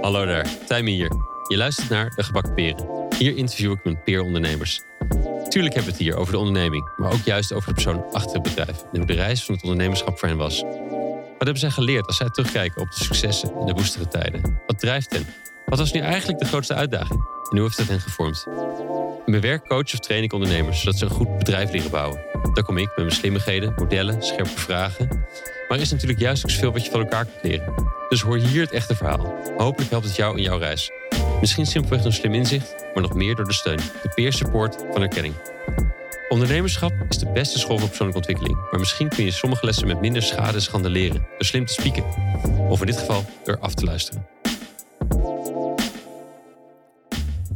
Hallo daar, Tijmen hier. Je luistert naar De Gebakken Peren. Hier interview ik mijn peerondernemers. Tuurlijk hebben we het hier over de onderneming, maar ook juist over de persoon achter het bedrijf en hoe de reis van het ondernemerschap voor hen was. Wat hebben zij geleerd als zij terugkijken op de successen en de woestere tijden? Wat drijft hen? Wat was nu eigenlijk de grootste uitdaging? En hoe heeft het hen gevormd? In mijn werk coach of train ik ondernemers zodat ze een goed bedrijf leren bouwen. Daar kom ik met mijn slimmigheden, modellen, scherpe vragen. Maar er is natuurlijk juist ook zoveel wat je van elkaar kunt leren. Dus hoor hier het echte verhaal. Hopelijk helpt het jou in jouw reis. Misschien simpelweg een slim inzicht, maar nog meer door de steun, de peer support van erkenning. Ondernemerschap is de beste school voor persoonlijke ontwikkeling, maar misschien kun je sommige lessen met minder schade en schande leren door slim te spieken. Of in dit geval door af te luisteren.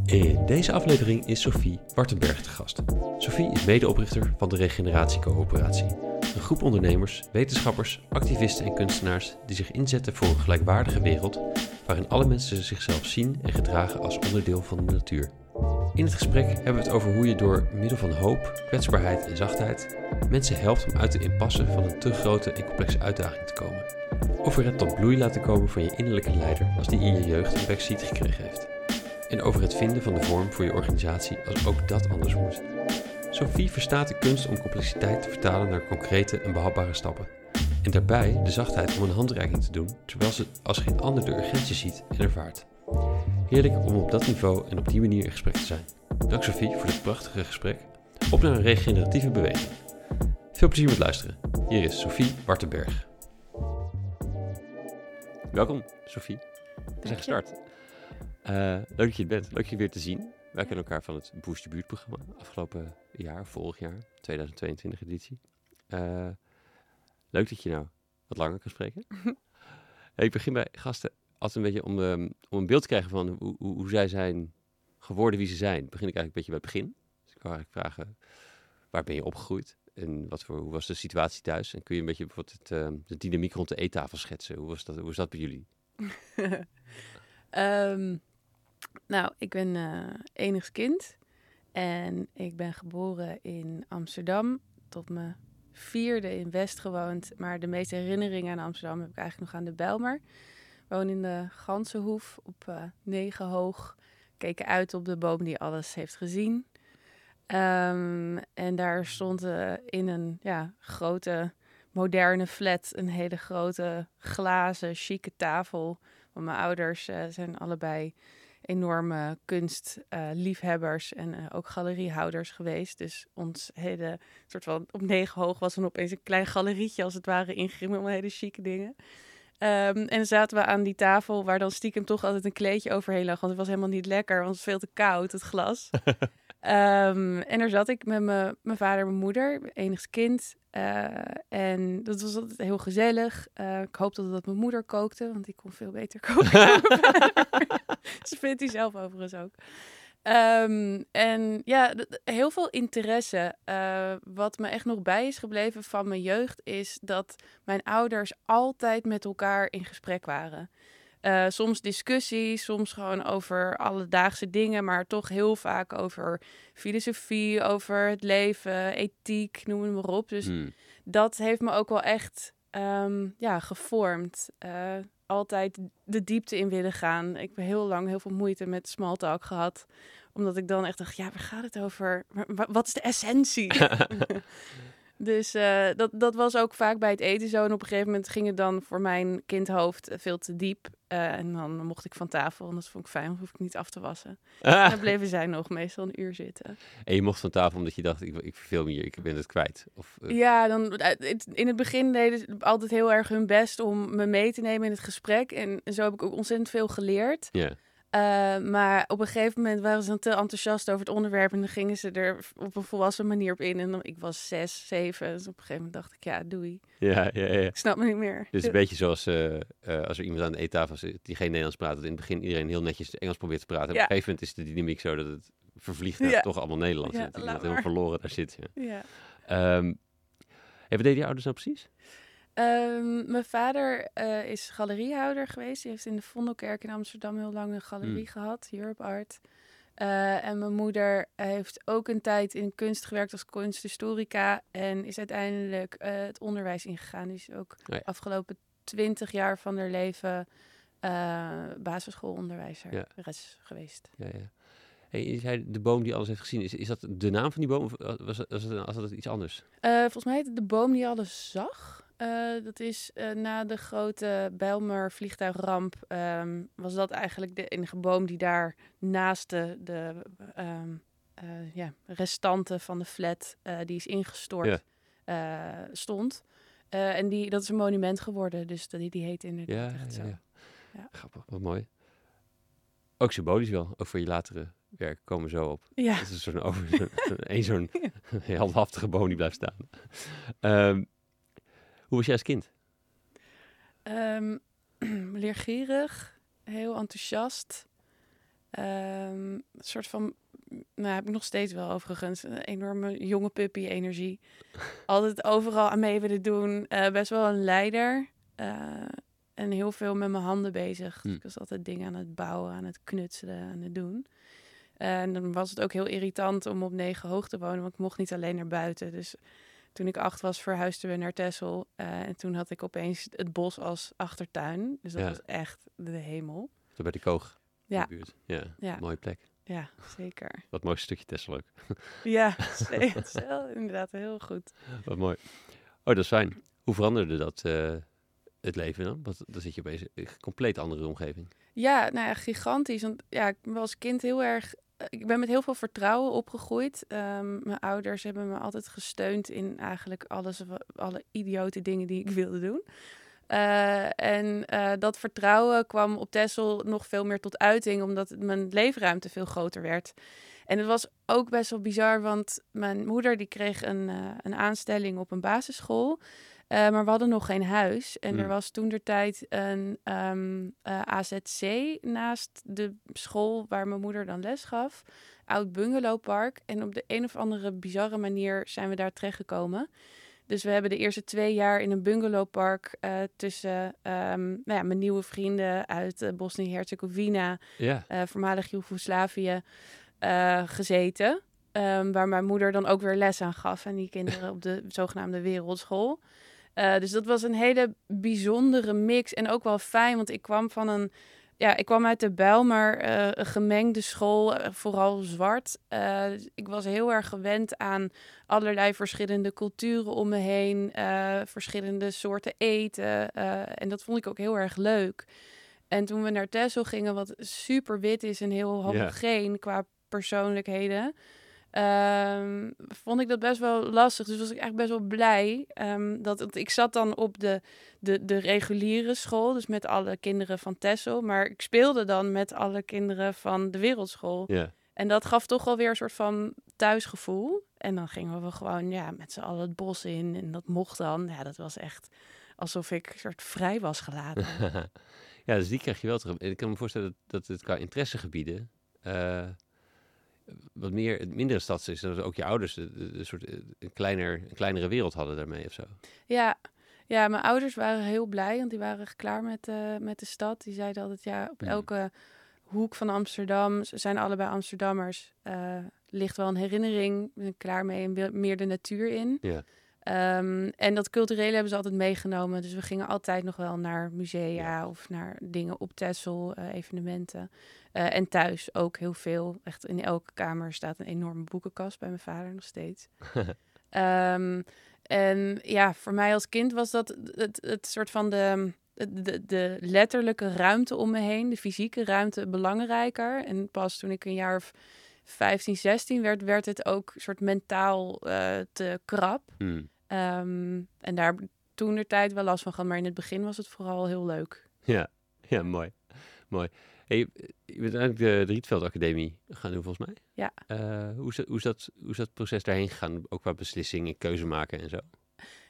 In deze aflevering is Sophie Wartenberg te gast. Sophie is medeoprichter van de Regeneratiecoöperatie. Een groep ondernemers, wetenschappers, activisten en kunstenaars die zich inzetten voor een gelijkwaardige wereld waarin alle mensen zichzelf zien en gedragen als onderdeel van de natuur. In het gesprek hebben we het over hoe je door middel van hoop, kwetsbaarheid en zachtheid mensen helpt om uit de impasse van een te grote en complexe uitdaging te komen. Over het tot bloei laten komen van je innerlijke leider als die in je jeugd een backseat gekregen heeft. En over het vinden van de vorm voor je organisatie als ook dat anders moet. Sophie verstaat de kunst om complexiteit te vertalen naar concrete en behapbare stappen. En daarbij de zachtheid om een handreiking te doen, terwijl ze als geen ander de urgentie ziet en ervaart. Heerlijk om op dat niveau en op die manier in gesprek te zijn. Dank Sophie voor dit prachtige gesprek. Op naar een regeneratieve beweging. Veel plezier met luisteren. Hier is Sophie Wartenberg. Welkom, Sophie. We zijn gestart. Uh, leuk dat je het bent. Leuk je weer te zien. Wij kennen elkaar van het Boost Je Buurt programma. Afgelopen jaar, vorig jaar, 2022 editie. Uh, leuk dat je nou wat langer kan spreken. ik begin bij gasten altijd een beetje om, um, om een beeld te krijgen van hoe, hoe, hoe, zij zijn geworden wie ze zijn. Begin ik eigenlijk een beetje bij het begin. Dus ik wil eigenlijk vragen, waar ben je opgegroeid? En wat voor, hoe was de situatie thuis? En kun je een beetje bijvoorbeeld het, uh, de dynamiek rond de eettafel schetsen? Hoe was dat, hoe was dat bij jullie? um, nou, ik ben uh, enigskind. En ik ben geboren in Amsterdam. Tot mijn vierde in West gewoond. Maar de meeste herinneringen aan Amsterdam heb ik eigenlijk nog aan de Bijlmer. Woon in de Gansenhoef op uh, negen hoog. Keken uit op de boom die alles heeft gezien. Um, en daar stond uh, in een ja, grote, moderne flat een hele grote glazen, chique tafel. Want mijn ouders zijn allebei enorme kunstliefhebbers uh, en uh, ook galeriehouders geweest. Dus ons hele soort van op negen hoog was dan opeens een klein galerietje als het ware ingericht met hele chique dingen. Um, en zaten we aan die tafel waar dan stiekem toch altijd een kleedje overheen lag. Want het was helemaal niet lekker, want het was veel te koud, het glas. um, en daar zat ik met mijn vader en mijn moeder, enigst kind. Uh, en dat was altijd heel gezellig. Uh, ik hoopte dat dat mijn moeder kookte, want die kon veel beter koken. dat vindt hij zelf overigens ook. Um, en ja, heel veel interesse. Uh, wat me echt nog bij is gebleven van mijn jeugd is dat mijn ouders altijd met elkaar in gesprek waren. Uh, soms discussies, soms gewoon over alledaagse dingen, maar toch heel vaak over filosofie, over het leven, ethiek, noem het maar op. Dus hmm. dat heeft me ook wel echt um, ja, gevormd. Uh, altijd de diepte in willen gaan. Ik heb heel lang heel veel moeite met small talk gehad omdat ik dan echt dacht, ja, waar gaat het over? Wat is de essentie? dus uh, dat, dat was ook vaak bij het eten zo. En op een gegeven moment ging het dan voor mijn kindhoofd veel te diep. Uh, en dan mocht ik van tafel. En dat vond ik fijn, dan hoef ik niet af te wassen. En dan bleven zij nog meestal een uur zitten. En je mocht van tafel omdat je dacht, ik, ik verveel me hier, ik ben het kwijt? Of, uh... Ja, dan, in het begin deden ze altijd heel erg hun best om me mee te nemen in het gesprek. En zo heb ik ook ontzettend veel geleerd. Ja. Uh, maar op een gegeven moment waren ze dan te enthousiast over het onderwerp en dan gingen ze er op een volwassen manier op in. En dan, ik was zes, zeven, dus op een gegeven moment dacht ik, ja, doei. Ja, ja, ja. Ik snap me niet meer. Dus een beetje zoals uh, uh, als er iemand aan de eettafel zit die geen Nederlands praat, dat in het begin iedereen heel netjes Engels probeert te praten. Ja. Op een gegeven moment is de dynamiek zo dat het vervliegt naar ja. toch allemaal Nederlands. Ja, dat helemaal verloren daar zit. Ja. ja. Um, hey, wat deden je ouders nou precies? Um, mijn vader uh, is galeriehouder geweest. Die heeft in de Vondelkerk in Amsterdam heel lang een galerie mm. gehad, Europe Art. Uh, en mijn moeder heeft ook een tijd in kunst gewerkt als kunsthistorica. En is uiteindelijk uh, het onderwijs ingegaan. Is ook de afgelopen twintig jaar van haar leven eh basisschoolonderwijzer Ja. geweest. Ja, ja. Hey, je zei de boom die alles heeft gezien. Is, is dat de naam van die boom of was, het- was, het, was dat iets anders? Eh, volgens mij heet het de boom die alles zag. Eh, dat is eh, na de grote Bijlmer vliegtuigramp. ehm, was dat eigenlijk de enige boom die daar naast de, de ehm, eh, ja, restanten van de flat die is ingestort stond. En die, dat is een monument geworden. Dus die, die heet inderdaad Ja, echt zo. ja. Ja. Grappig, wat mooi. Ook symbolisch wel, ook voor je latere werk komen we zo op. Ja. Is een soort over, een zo'n heldhaftige boom die blijft staan. Ehm, hoe was jij als kind? Ehm, leergierig, heel enthousiast. Ehm, een soort van, nou heb ik nog steeds wel overigens, een enorme jonge puppy-energie. Altijd overal aan mee willen doen. Eh, best wel een leider. eh, en heel veel met mijn handen bezig. Dus ik was altijd dingen aan het bouwen, aan het knutselen, aan het doen. En dan was het ook heel irritant om op negen hoog te wonen, want ik mocht niet alleen naar buiten. Dus toen ik acht was, verhuisden we naar Texel. eh, en toen had ik opeens het bos als achtertuin. Dus dat Ja. was echt de hemel. Zo bij de Koog in Ja. de buurt. Ja, Ja. mooie plek. Ja, zeker. Wat mooi stukje Tesla ook. Ja, inderdaad heel goed. Wat mooi. Oh, dat is fijn. Hoe veranderde dat eh, het leven dan? Want dan zit je in een compleet andere omgeving. Ja, nou ja, gigantisch. Want ja, ik was als kind heel erg. Ik ben met heel veel vertrouwen opgegroeid. Ehm, mijn ouders hebben me altijd gesteund in eigenlijk alles, alle idiote dingen die ik wilde doen. Eh, en eh, dat vertrouwen kwam op Texel nog veel meer tot uiting, omdat mijn leefruimte veel groter werd. En het was ook best wel bizar, want mijn moeder die kreeg een, eh, een aanstelling op een basisschool. Eh, maar we hadden nog geen huis. En er Hmm. was toen de tijd een ehm, eh, AZC naast de school waar mijn moeder dan les gaf. Oud bungalowpark. En op de een of andere bizarre manier zijn we daar terechtgekomen. Dus we hebben de eerste twee jaar in een bungalowpark eh, tussen ehm, nou ja, mijn nieuwe vrienden uit Bosnië-Herzegovina, voormalig Joegoslavië, gezeten. Ehm, waar mijn moeder dan ook weer les aan gaf. En die kinderen op de zogenaamde wereldschool. Eh, dus dat was een hele bijzondere mix. En ook wel fijn, want ik kwam van een. Ja, ik kwam uit de Bijl, maar eh, een gemengde school, eh, vooral zwart. Dus ik was heel erg gewend aan allerlei verschillende culturen om me heen, verschillende soorten eten. en dat vond ik ook heel erg leuk. En toen we naar Texel gingen, wat super wit is en heel homogeen qua persoonlijkheden, ehm, vond ik dat best wel lastig. Dus was ik echt best wel blij. ehm, dat het, ik zat dan op de, de, de reguliere school, dus met alle kinderen van Texel. Maar ik speelde dan met alle kinderen van de wereldschool. En dat gaf toch wel weer een soort van thuisgevoel. En dan gingen we gewoon ja, met z'n allen het bos in. En dat mocht dan. Ja, dat was echt alsof ik een soort vrij was gelaten. ja, dus die krijg je wel terug. Ik kan me voorstellen dat, dat het qua interessegebieden eh, wat meer, het mindere stads is. Dat ook je ouders een, soort een, kleiner, een kleinere wereld hadden daarmee of zo. Ja, ja, mijn ouders waren heel blij, want die waren klaar met, eh, met de stad. Die zeiden altijd, ja, op Mm. elke hoek van Amsterdam, ze zijn allebei Amsterdammers, eh, ligt wel een herinnering. We zijn klaar mee en meer de natuur in. Ja. Ehm, en dat culturele hebben ze altijd meegenomen. Dus we gingen altijd nog wel naar musea Ja. of naar dingen op Texel, eh, evenementen. Eh, en thuis ook heel veel. Echt in elke kamer staat een enorme boekenkast bij mijn vader nog steeds. Ehm, en ja, voor mij als kind was dat het, het soort van de, de, de letterlijke ruimte om me heen, de fysieke ruimte, belangrijker. En pas toen ik een jaar of 15, 16 werd, werd het ook soort mentaal eh, te krap. Hmm. Ehm, en daar toen de tijd wel last van gehad, maar in het begin was het vooral heel leuk. Ja, ja, mooi. mooi. Hey, je bent eigenlijk de, de Rietveld Academie gaan doen volgens mij. Ja. Eh, hoe, is dat, hoe, is dat, hoe is dat proces daarheen gegaan? Ook qua beslissingen, keuze maken en zo.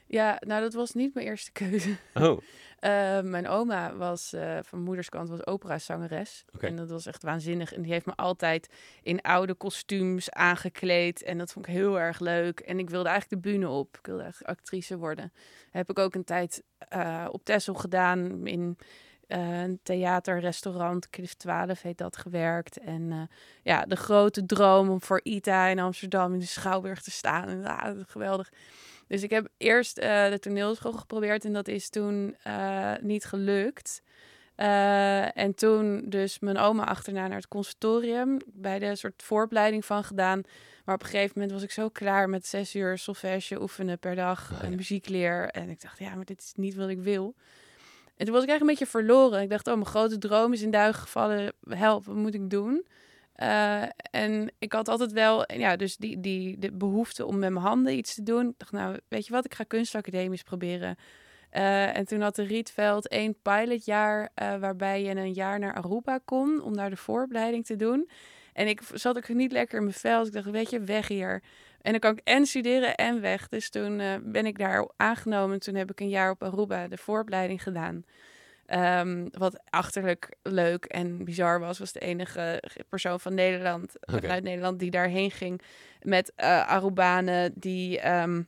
Ja, nou dat was niet mijn eerste keuze. Oh, Eh, mijn oma was eh, van moederskant was operazangeres. Oké. En dat was echt waanzinnig. En die heeft me altijd in oude kostuums aangekleed. En dat vond ik heel erg leuk. En ik wilde eigenlijk de bühne op. Ik wilde eigenlijk actrice worden. Heb ik ook een tijd op Texel gedaan. In een theaterrestaurant, Cliff 12 heet dat, gewerkt. En eh, ja, de grote droom om voor ITA in Amsterdam in de Schouwburg te staan. En, ah, geweldig. Dus ik heb eerst uh, de toneelschool geprobeerd en dat is toen uh, niet gelukt. Uh, en toen dus mijn oma achterna naar het conservatorium bij de soort vooropleiding van gedaan. Maar op een gegeven moment was ik zo klaar met zes uur solfège oefenen per dag Oh, en muziekleer. En ik dacht, ja, maar dit is niet wat ik wil. En toen was ik eigenlijk een beetje verloren. Ik dacht, oh, mijn grote droom is in duigen gevallen. Help, wat moet ik doen? Uh, en ik had altijd wel, ja, dus die, die de behoefte om met mijn handen iets te doen. Ik dacht, nou, weet je wat, ik ga kunstacademisch proberen. Uh, en toen had de Rietveld één pilotjaar uh, waarbij je een jaar naar Aruba kon om daar de vooropleiding te doen. En ik zat ook niet lekker in mijn vel. Dus ik dacht, weet je, weg hier. En dan kan ik en studeren en weg. Dus toen uh, ben ik daar aangenomen. Toen heb ik een jaar op Aruba de vooropleiding gedaan. Um, wat achterlijk leuk en bizar was, was de enige persoon van Nederland, Oké. vanuit Nederland, die daarheen ging met uh, Arubanen die um,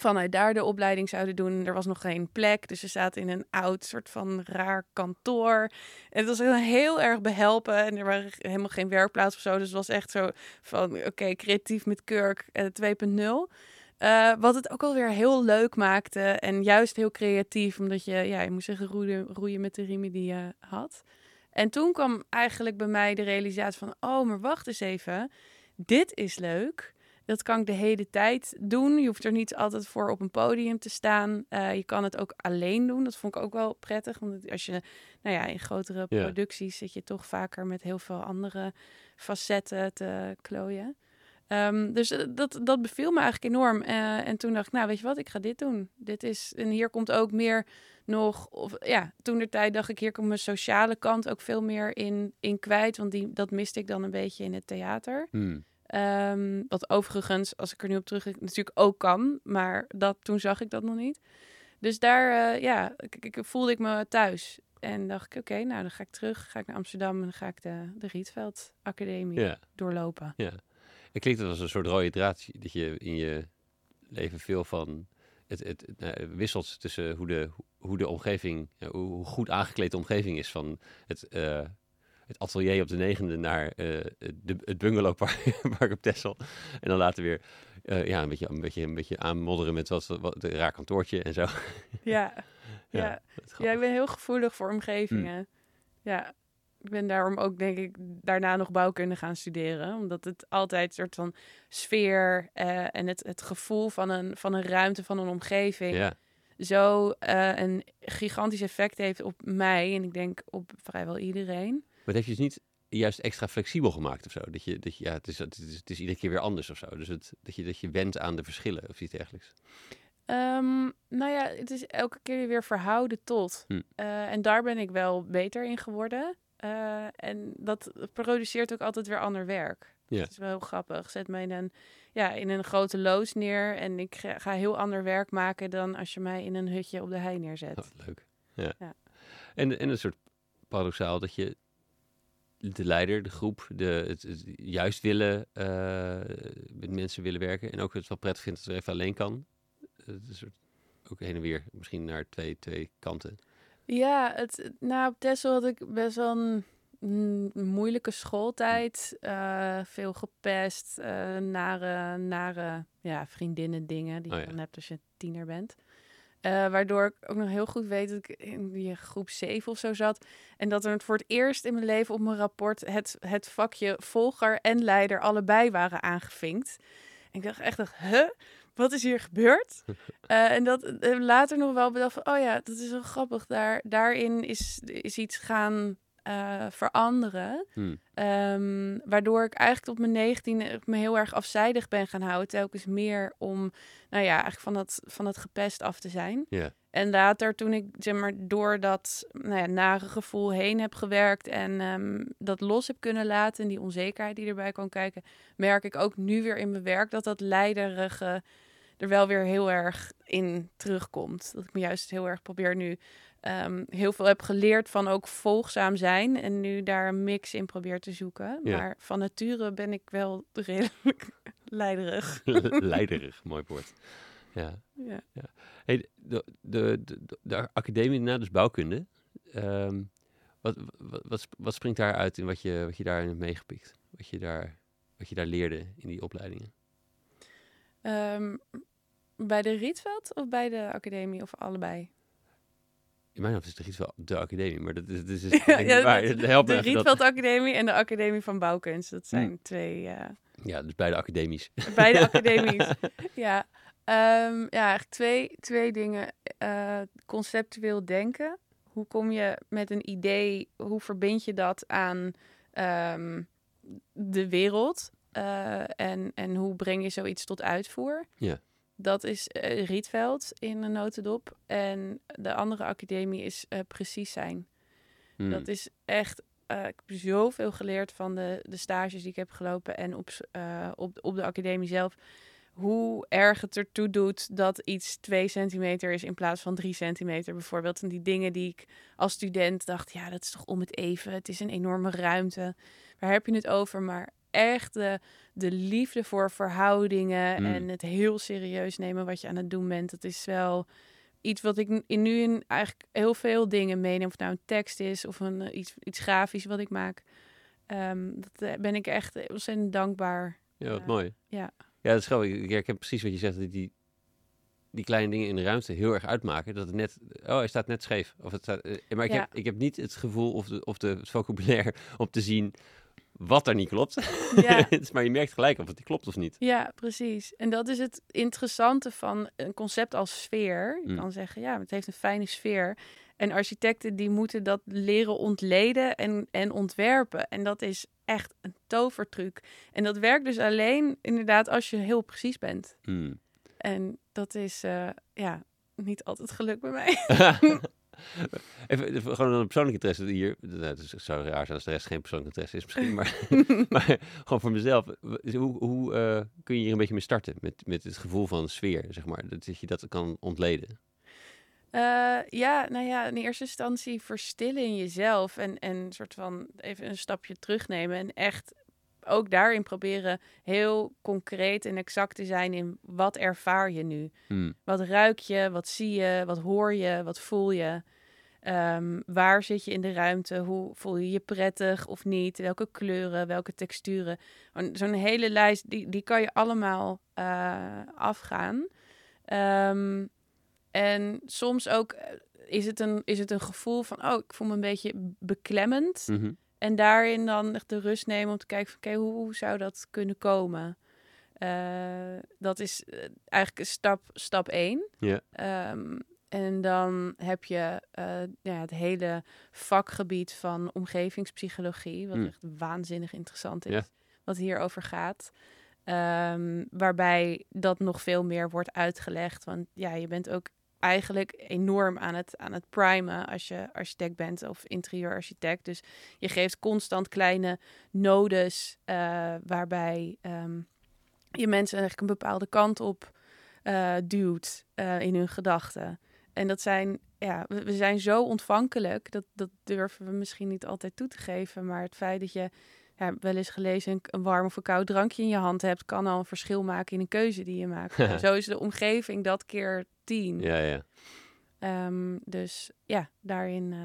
vanuit daar de opleiding zouden doen. Er was nog geen plek, dus ze zaten in een oud soort van raar kantoor. En het was heel erg behelpen en er waren helemaal geen werkplaats of zo. Dus het was echt zo van, oké, creatief met kurk uh, 2.0. Uh, wat het ook alweer heel leuk maakte en juist heel creatief, omdat je, ja, je moest zeggen, roeien, roeien met de riemen die je had. En toen kwam eigenlijk bij mij de realisatie van, oh, maar wacht eens even, dit is leuk. Dat kan ik de hele tijd doen. Je hoeft er niet altijd voor op een podium te staan. Uh, je kan het ook alleen doen. Dat vond ik ook wel prettig. Want als je, nou ja, in grotere producties zit je toch vaker met heel veel andere facetten te klooien. Um, dus uh, dat, dat beviel me eigenlijk enorm. Uh, en toen dacht ik, nou weet je wat, ik ga dit doen. Dit is, en hier komt ook meer nog, of ja, toen de tijd dacht ik, hier komt mijn sociale kant ook veel meer in, in kwijt. Want die, dat miste ik dan een beetje in het theater. Hmm. Um, wat overigens, als ik er nu op terug natuurlijk ook kan. Maar dat, toen zag ik dat nog niet. Dus daar, uh, ja, ik, ik, voelde ik me thuis. En dacht ik, oké, okay, nou dan ga ik terug. Ga ik naar Amsterdam en dan ga ik de, de Rietveld Academie Ja. doorlopen. Ja. Het klinkt als een soort rode draad dat je in je leven veel van het, het, het nou, wisselt tussen hoe de, hoe de omgeving, hoe, hoe goed aangekleed de omgeving is van het, uh, het atelier op de negende naar uh, de, het bungalowpark park op Texel. En dan later weer uh, ja, een, beetje, een, beetje, een beetje aanmodderen met wat, wat een raar kantoortje en zo. Ja, ja. Ja, ik ben heel gevoelig voor omgevingen. Hmm. Ja, ik ben daarom ook, denk ik, daarna nog bouwkunde gaan studeren. Omdat het altijd een soort van sfeer uh, en het, het gevoel van een, van een ruimte, van een omgeving... Ja, zo uh, een gigantisch effect heeft op mij. En ik denk op vrijwel iedereen. Maar het heeft je dus niet juist extra flexibel gemaakt of zo? Dat je, dat je, ja, het, is, het, is, het is iedere keer weer anders of zo. Dus het, dat, je, dat je went aan de verschillen of iets dergelijks. Um, nou ja, het is elke keer weer verhouden tot. Hm. Uh, en daar ben ik wel beter in geworden. Uh, en dat produceert ook altijd weer ander werk. Ja. Dat is wel heel grappig. Zet mij in een, ja, in een grote loods neer en ik ga, ga heel ander werk maken dan als je mij in een hutje op de hei neerzet. Oh, leuk. Ja. Ja. En, en een soort paradoxaal dat je de leider, de groep, de, het, het juist willen uh, met mensen willen werken en ook het wel prettig vindt dat het er even alleen kan. Het is ook heen en weer, misschien naar twee, twee kanten. Ja, het, nou, op Texel had ik best wel een, een moeilijke schooltijd. Uh, veel gepest, uh, nare, nare ja, vriendinnen dingen die Oh, je ja. dan hebt als je tiener bent. Uh, waardoor ik ook nog heel goed weet dat ik in die groep 7 of zo zat. En dat er voor het eerst in mijn leven op mijn rapport het, het vakje volger en leider allebei waren aangevinkt. En ik dacht echt, huh? Wat is hier gebeurd? Uh, en dat uh, later nog wel bedacht van, oh ja, dat is wel grappig. Daar, daarin is, is iets gaan uh, veranderen. Hmm. Um, waardoor ik eigenlijk tot mijn negentiende me heel erg afzijdig ben gaan houden. Telkens meer om, nou ja, eigenlijk van dat, van dat gepest af te zijn. En later, toen ik zeg maar, door dat nou ja, nare gevoel heen heb gewerkt en um, dat los heb kunnen laten en die onzekerheid die erbij kan kijken, merk ik ook nu weer in mijn werk dat dat leiderige er wel weer heel erg in terugkomt. Dat ik me juist heel erg probeer nu um, heel veel heb geleerd van ook volgzaam zijn en nu daar een mix in probeer te zoeken. Ja. Maar van nature ben ik wel redelijk leiderig. Leiderig, mooi woord. Ja. Ja. ja. Hey, de, de, de, de academie na, dus bouwkunde. Um, wat, wat, wat, wat springt daaruit in wat je, wat je daarin hebt meegepikt? Wat je, daar, wat je daar leerde in die opleidingen? Um, Bij de Rietveld of bij de academie of allebei? In mijn hoofd is het wel de academie, maar dat is, dat is dus Ja, waar. dat- helpt De dat- Rietveld Academie en de Academie van Bouwkunst. Dat zijn Hmm. twee, Ja, dus beide academies. beide academies. ja, Ehm, ja, eigenlijk twee, twee dingen. Eh, conceptueel denken. Hoe kom je met een idee, hoe verbind je dat aan ehm, de wereld? Eh, en, en hoe breng je zoiets tot uitvoer? Ja. Dat is eh, Rietveld in een notendop. En de andere academie is eh, precies zijn. Hmm. Dat is echt. eh, ik heb zoveel geleerd van de, de stages die ik heb gelopen en op, op, op de academie zelf. Hoe erg het ertoe doet dat iets 2 centimeter is in plaats van 3 centimeter bijvoorbeeld. En die dingen die ik als student dacht, ja, dat is toch om het even. Het is een enorme ruimte. Waar heb je het over? Maar echt de, de liefde voor verhoudingen Mm. en het heel serieus nemen wat je aan het doen bent. Dat is wel iets wat ik in, nu in eigenlijk heel veel dingen meeneem. Of het nou een tekst is of een, eh, iets, iets grafisch wat ik maak. Ehm, dat eh, ben ik echt ontzettend dankbaar. Ja, wat Ja. mooi. Ja. Ja, dat is grappig. Ik herken precies wat je zegt. Dat die, die kleine dingen in de ruimte heel erg uitmaken. Dat het net... Oh, hij staat net scheef. Of het staat, eh, maar ik, Ja. heb, ik heb niet het gevoel of, de, of de, het vocabulaire om te zien wat er niet klopt. Ja. maar je merkt gelijk of het klopt of niet. Ja, precies. En dat is het interessante van een concept als sfeer. Je Mm. kan zeggen, ja, het heeft een fijne sfeer. En architecten die moeten dat leren ontleden en, en ontwerpen. En dat is echt een tovertruc. En dat werkt dus alleen inderdaad als je heel precies bent. Hmm. En dat is eh, ja, niet altijd gelukt bij mij. Even, gewoon een persoonlijke interesse hier. Nou, Het is- zou raar zijn als de rest geen persoonlijke interesse is misschien. Maar, maar gewoon voor mezelf. Hoe, hoe eh, kun je hier een beetje mee starten? Met, met het gevoel van sfeer, zeg maar. Dat je dat kan ontleden. Eh, ja, nou ja, in eerste instantie verstillen in jezelf en, en soort van even een stapje terugnemen en echt ook daarin proberen heel concreet en exact te zijn in wat ervaar je nu? Hmm. Wat ruik je? Wat zie je? Wat hoor je? Wat voel je? Ehm, waar zit je in de ruimte? Hoe voel je je prettig of niet? Welke kleuren? Welke texturen? Zo'n hele lijst, die, die kan je allemaal eh, afgaan. Ehm, en soms ook eh, is het, een, is het een gevoel van, oh, ik voel me een beetje beklemmend. Mhm. En daarin dan echt de rust nemen om te kijken van, oké, hoe, hoe zou dat kunnen komen? Eh, dat is eigenlijk stap, stap één. Ja. Ehm, en dan heb je eh, ja, het hele vakgebied van omgevingspsychologie, wat Hmm. echt waanzinnig interessant is, Ja. wat hierover gaat. Ehm, waarbij dat nog veel meer wordt uitgelegd. Want ja, je bent ook eigenlijk enorm aan het, aan het primen als je architect bent of interieurarchitect. Dus je geeft constant kleine nodes eh, waarbij ehm, je mensen eigenlijk een bepaalde kant op eh, duwt in hun gedachten. En dat zijn, ja, we, we zijn zo ontvankelijk, dat, dat durven we misschien niet altijd toe te geven. Maar het feit dat je ja, wel eens gelezen een, een warm of een koud drankje in je hand hebt, kan al een verschil maken in een keuze die je maakt. Zo is de omgeving dat keer tien. Ja, ja. Ehm, dus ja, daarin eh,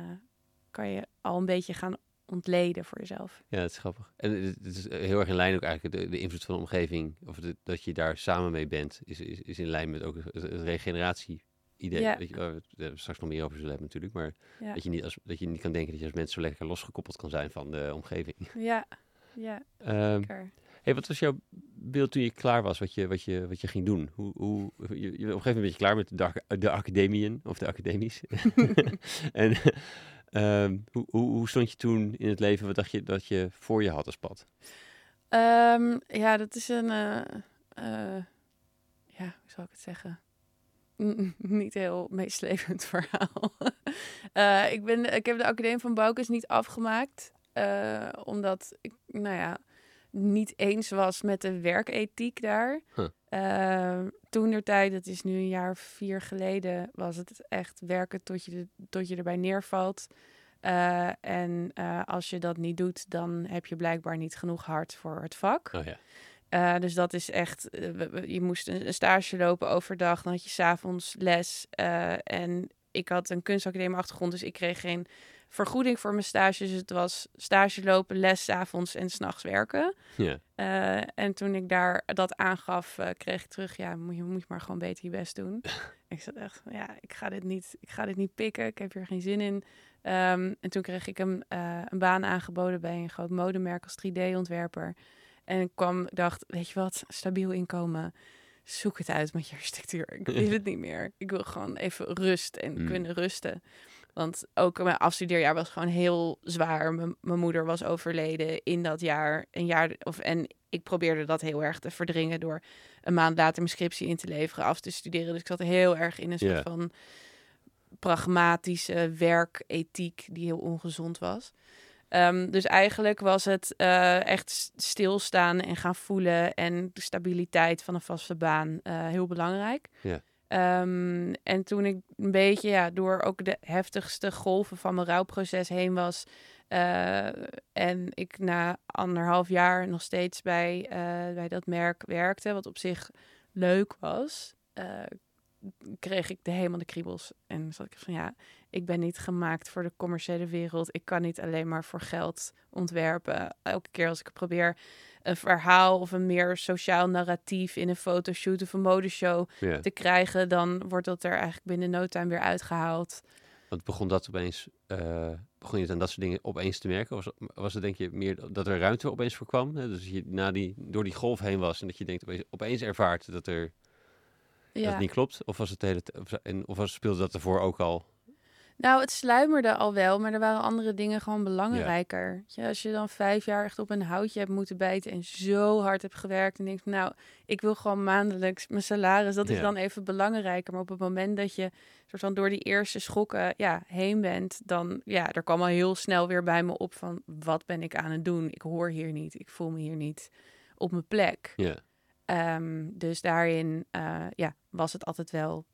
kan je al een beetje gaan ontleden voor jezelf. Ja, het is grappig. En het is heel erg in lijn ook eigenlijk de, de invloed van de omgeving. Of de- dat je daar samen mee bent, is, is, is in lijn met ook het, het regeneratie-idee. Ja. Weet je, waar we het eh, straks nog meer over zullen hebben natuurlijk. Maar Ja, dat, je niet als, dat je niet kan denken dat je als mens zo lekker losgekoppeld kan zijn van de omgeving. ja, ja zeker. hey, wat was jouw beeld toen je klaar was, wat je, wat je, wat je ging doen? Hoe, hoe, je, je, op een gegeven moment ben je klaar met de, de academieën, of de academies. en ehm, hoe, hoe, hoe stond je toen in het leven? Wat dacht je dat je voor je had als pad? Ehm, ja, dat is een. eh, eh, ja, hoe zal ik het zeggen? Niet heel meeslepend verhaal. Eh, ik, ben, ik heb de Academie van Bouwkunst niet afgemaakt. eh, omdat ik, nou ja, niet eens was met de werkethiek daar. Huh. Eh, toen der tijd, dat is nu een jaar of vier geleden, was het echt werken tot je, tot je erbij neervalt. En als je dat niet doet, dan heb je blijkbaar niet genoeg hart voor het vak. Oh ja. Eh, dus dat is echt, eh, je moest een, een stage lopen overdag, dan had je s'avonds les. eh, en ik had een kunstacademie achtergrond, dus ik kreeg geen vergoeding voor mijn stages. Dus het was stage lopen, les 's avonds en s'nachts werken. Ja. En toen ik daar dat aangaf, kreeg ik terug, ja, moet je, moet je maar gewoon beter je best doen. ik zat echt, ja, ik ga dit niet, ik ga dit niet pikken, ik heb hier geen zin in. Ehm, en toen kreeg ik een, een baan aangeboden bij een groot modemerk als 3D-ontwerper. En ik kwam, dacht, weet je wat, stabiel inkomen, zoek het uit met je architectuur. Ik wil het niet meer. Ik wil gewoon even rust en Mm. kunnen rusten. Want ook mijn afstudeerjaar was gewoon heel zwaar. Mijn mijn moeder was overleden in dat jaar. Een jaar of, en ik probeerde dat heel erg te verdringen door een maand later mijn scriptie in te leveren, af te studeren. Dus ik zat heel erg in een soort van pragmatische werkethiek die heel ongezond was. Ehm, dus eigenlijk was het eh, echt stilstaan en gaan voelen en de stabiliteit van een vaste baan eh, heel belangrijk. Ja. Ehm, en toen ik een beetje ja, door ook de heftigste golven van mijn rouwproces heen was. eh, en ik na anderhalf jaar nog steeds bij, bij dat merk werkte, wat op zich leuk was, kreeg ik de helemaal de kriebels. En zat ik van ja, ik ben niet gemaakt voor de commerciële wereld. Ik kan niet alleen maar voor geld ontwerpen. Elke keer als ik probeer een verhaal of een meer sociaal narratief in een fotoshoot of een modeshow ja. te krijgen, dan wordt dat er eigenlijk binnen no time weer uitgehaald. Want begon dat opeens, eh, begon je aan dat soort dingen opeens te merken? Of was, was het denk je meer dat er ruimte opeens voor kwam? Hè? Dus je na die, door die golf heen was en dat je denkt opeens, opeens ervaart dat, er, dat het niet klopt? Of, was het hele, of, en, of was, speelde dat ervoor ook al? Nou, het sluimerde al wel, maar er waren andere dingen gewoon belangrijker. Als je dan vijf jaar echt op een houtje hebt moeten bijten en zo hard hebt gewerkt en denkt, nou, ik wil gewoon maandelijks mijn salaris, dat is dan even belangrijker. Maar op het moment dat je soort van door die eerste schokken ja, heen bent, dan ja, er kwam al heel snel weer bij me op van, wat ben ik aan het doen? Ik hoor hier niet, ik voel me hier niet op mijn plek. Ja, Ehm, dus daarin eh, ja, was het altijd wel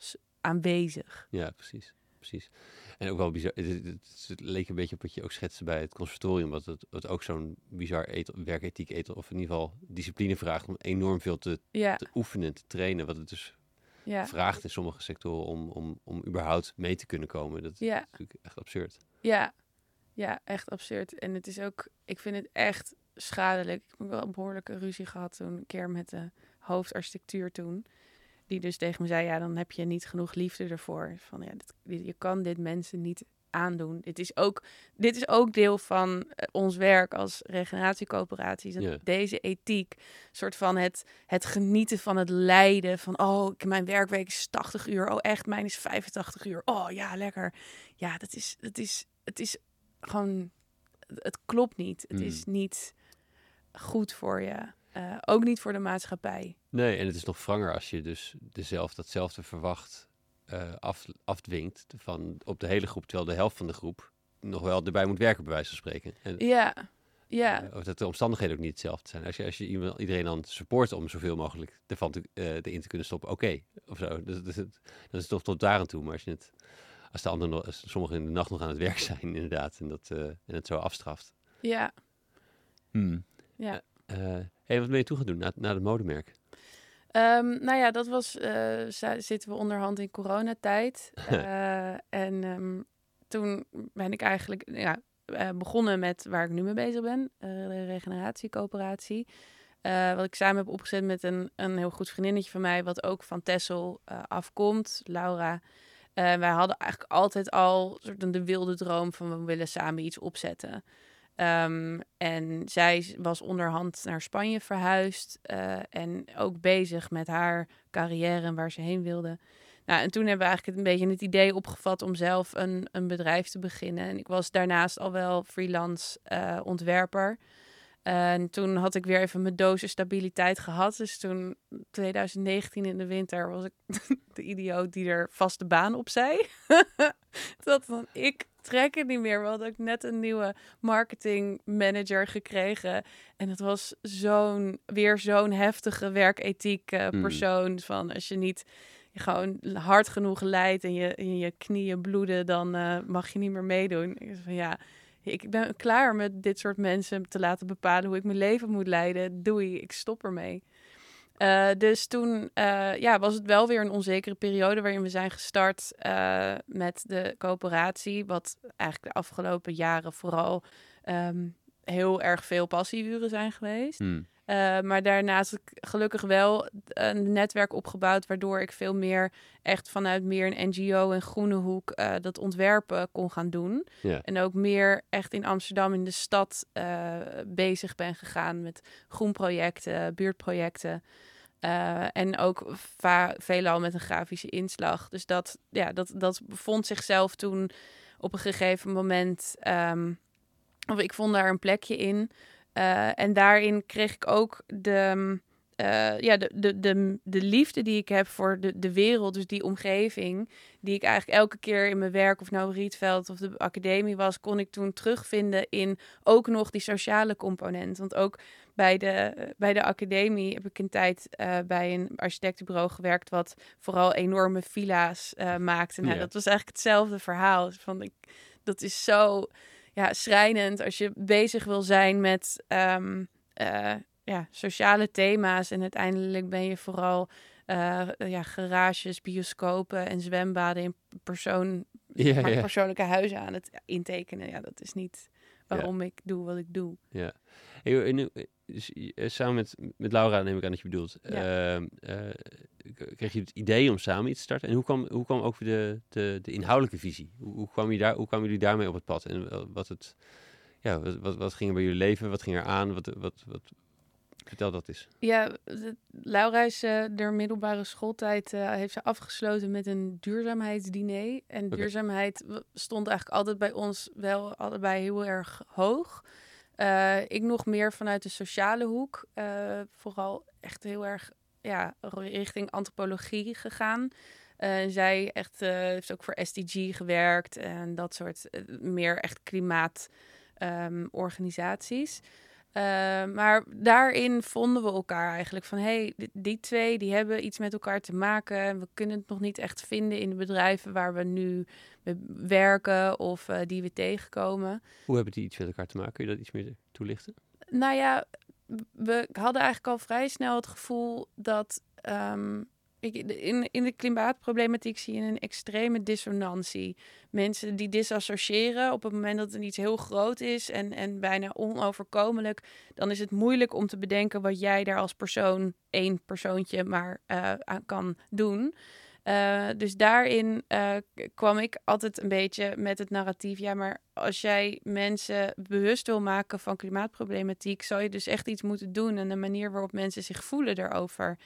aanwezig. ja precies. Precies. En ook wel bizar, het, het- het- het leek een beetje op wat je ook schetste bij het conservatorium, wat het, wat ook zo'n bizar etel, werkethiek etel, of in ieder geval discipline vraagt om enorm veel te, Ja, te oefenen, te trainen, wat het dus ja, vraagt in sommige sectoren om, om, om überhaupt mee te kunnen komen. Dat is ja. natuurlijk echt absurd. Ja, ja, echt absurd. En het is ook, ik vind het echt schadelijk. Ik heb wel een behoorlijke ruzie gehad toen, een keer met de hoofdarchitectuur toen. Die dus tegen me zei, ja, dan heb je niet genoeg liefde ervoor. Van ja, dit, dit- je kan dit mensen niet aandoen. Dit is ook, dit is ook deel van eh, ons werk als regeneratiecoöperaties. Deze ethiek, soort van het, het genieten van het lijden. Van, oh, ik- mijn werkweek is 80 uur. Oh, echt, mijn is 85 uur. Oh, ja, lekker. Ja, dat is, dat is, het is gewoon, het klopt niet. Het is niet goed voor je. Eh, ook niet voor de maatschappij. Nee, en het is nog wranger als je dus dezelfde, datzelfde verwacht eh, af, afdwingt van, op de hele groep, terwijl de helft van de groep nog wel erbij moet werken, bij wijze van spreken. En, Ja, ja, eh, of dat de omstandigheden ook niet hetzelfde zijn. Als je, als je iemand, iedereen dan support om zoveel mogelijk ervan te, eh, erin te kunnen stoppen, oké, of zo. Het- dat is toch tot daar aan toe. Maar als je het, als de anderen, nog- als sommigen in de nacht nog aan het werk zijn, inderdaad, en, dat, eh, en het zo afstraft. ja, ja. Eh, hey, wat ben je toe gaan doen na, na het modemerk? Ehm, nou ja, dat was, eh, zitten we onderhand in coronatijd. Eh, en ehm, toen ben ik eigenlijk ja, eh, begonnen met waar ik nu mee bezig ben. de regeneratiecoöperatie. Wat ik samen heb opgezet met een, een heel goed vriendinnetje van mij, wat ook van Tessel afkomt, Laura. Wij hadden eigenlijk altijd al soort de wilde droom van we willen samen iets opzetten. Ehm, en zij was onderhand naar Spanje verhuisd eh, en ook bezig met haar carrière en waar ze heen wilde. Nou, en toen hebben we eigenlijk een beetje het idee opgevat om zelf een, een bedrijf te beginnen. En ik was daarnaast al wel freelance eh, ontwerper. En toen had ik weer even mijn dosis stabiliteit gehad. Dus toen, 2019 in de winter, was ik de idioot die er vaste baan op zei. dat van, ik trek het niet meer. We hadden ook net een nieuwe marketing manager gekregen. En het was zo'n, weer zo'n heftige werkethiek eh, Mm. persoon. Van als je niet gewoon hard genoeg leidt en je, je knieën bloeden, dan eh, mag je niet meer meedoen. Ik van ja, ik ben klaar met dit soort mensen te laten bepalen hoe ik mijn leven moet leiden. Doei, ik stop ermee. Uh, dus toen uh, ja, was het wel weer een onzekere periode waarin we zijn gestart uh, met de coöperatie. Wat eigenlijk de afgelopen jaren vooral um, heel erg veel passieuren zijn geweest. Hmm. Uh, maar daarnaast heb ik gelukkig wel een netwerk opgebouwd, waardoor ik veel meer echt vanuit meer een NGO en groene hoek uh, dat ontwerpen kon gaan doen. Ja. En ook meer echt in Amsterdam in de stad uh, bezig ben gegaan met groenprojecten, buurtprojecten. en ook veelal met een grafische inslag. Dus dat, ja, dat, dat bevond zichzelf toen op een gegeven moment. Um, of ik vond daar een plekje in. Uh, en daarin kreeg ik ook de, uh, ja, de, de, de, de liefde die ik heb voor de, de wereld, dus die omgeving, die ik eigenlijk elke keer in mijn werk, of nou Rietveld of de academie was, kon ik toen terugvinden in ook nog die sociale component. Want ook bij de, bij de academie heb ik een tijd uh, bij een architectenbureau gewerkt, wat vooral enorme villa's maakte. Nou, Ja. dat was eigenlijk hetzelfde verhaal. Van ik, dat is zo ja, schrijnend als je bezig wil zijn met um, uh, ja, sociale thema's. En uiteindelijk ben je vooral uh, ja, garages, bioscopen en zwembaden in persoon, Ja, maar ja. persoonlijke huizen aan het intekenen. Ja, dat is niet waarom ik doe wat ik doe. Ja. Hey, en nu, dus, eh, samen met, met Laura neem ik aan dat je bedoelt. Ja. ehm, eh, kreeg je het idee om samen iets te starten? En hoe kwam, hoe kwam ook de, de, de inhoudelijke visie? Hoe, hoe, kwam je daar, hoe kwamen jullie daarmee op het pad? En wel- wat, het, ja, wat, wat, wat ging er bij jullie leven? Wat ging er aan? Wat, wat, wat, vertel dat eens. Ja, de, Laura is de middelbare schooltijd eh, heeft ze afgesloten met een duurzaamheidsdiner. En duurzaamheid stond eigenlijk altijd bij ons wel allebei heel erg hoog. Eh, ik nog meer vanuit de sociale hoek. eh, vooral echt heel erg ja, richting antropologie gegaan. Zij echt, heeft ook voor SDG gewerkt en dat soort meer echt klimaatorganisaties. Eh, maar daarin vonden we elkaar eigenlijk van hey, die, die twee die hebben iets met elkaar te maken. En we kunnen het nog niet echt vinden in de bedrijven waar we nu werken of eh, die we tegenkomen. Hoe hebben die iets met elkaar te maken? Kun je dat iets meer toelichten? Nou ja, we hadden eigenlijk al vrij snel het gevoel dat ehm, in, in de klimaatproblematiek zie je een extreme dissonantie. Mensen die disassociëren op het moment dat het iets heel groot is en, en bijna onoverkomelijk, dan is het moeilijk om te bedenken wat jij daar als persoon, één persoontje, maar eh, aan kan doen. Eh, dus daarin eh, kwam ik altijd een beetje met het narratief. Ja, maar als jij mensen bewust wil maken van klimaatproblematiek, zou je dus echt iets moeten doen. En de manier waarop mensen zich voelen daarover.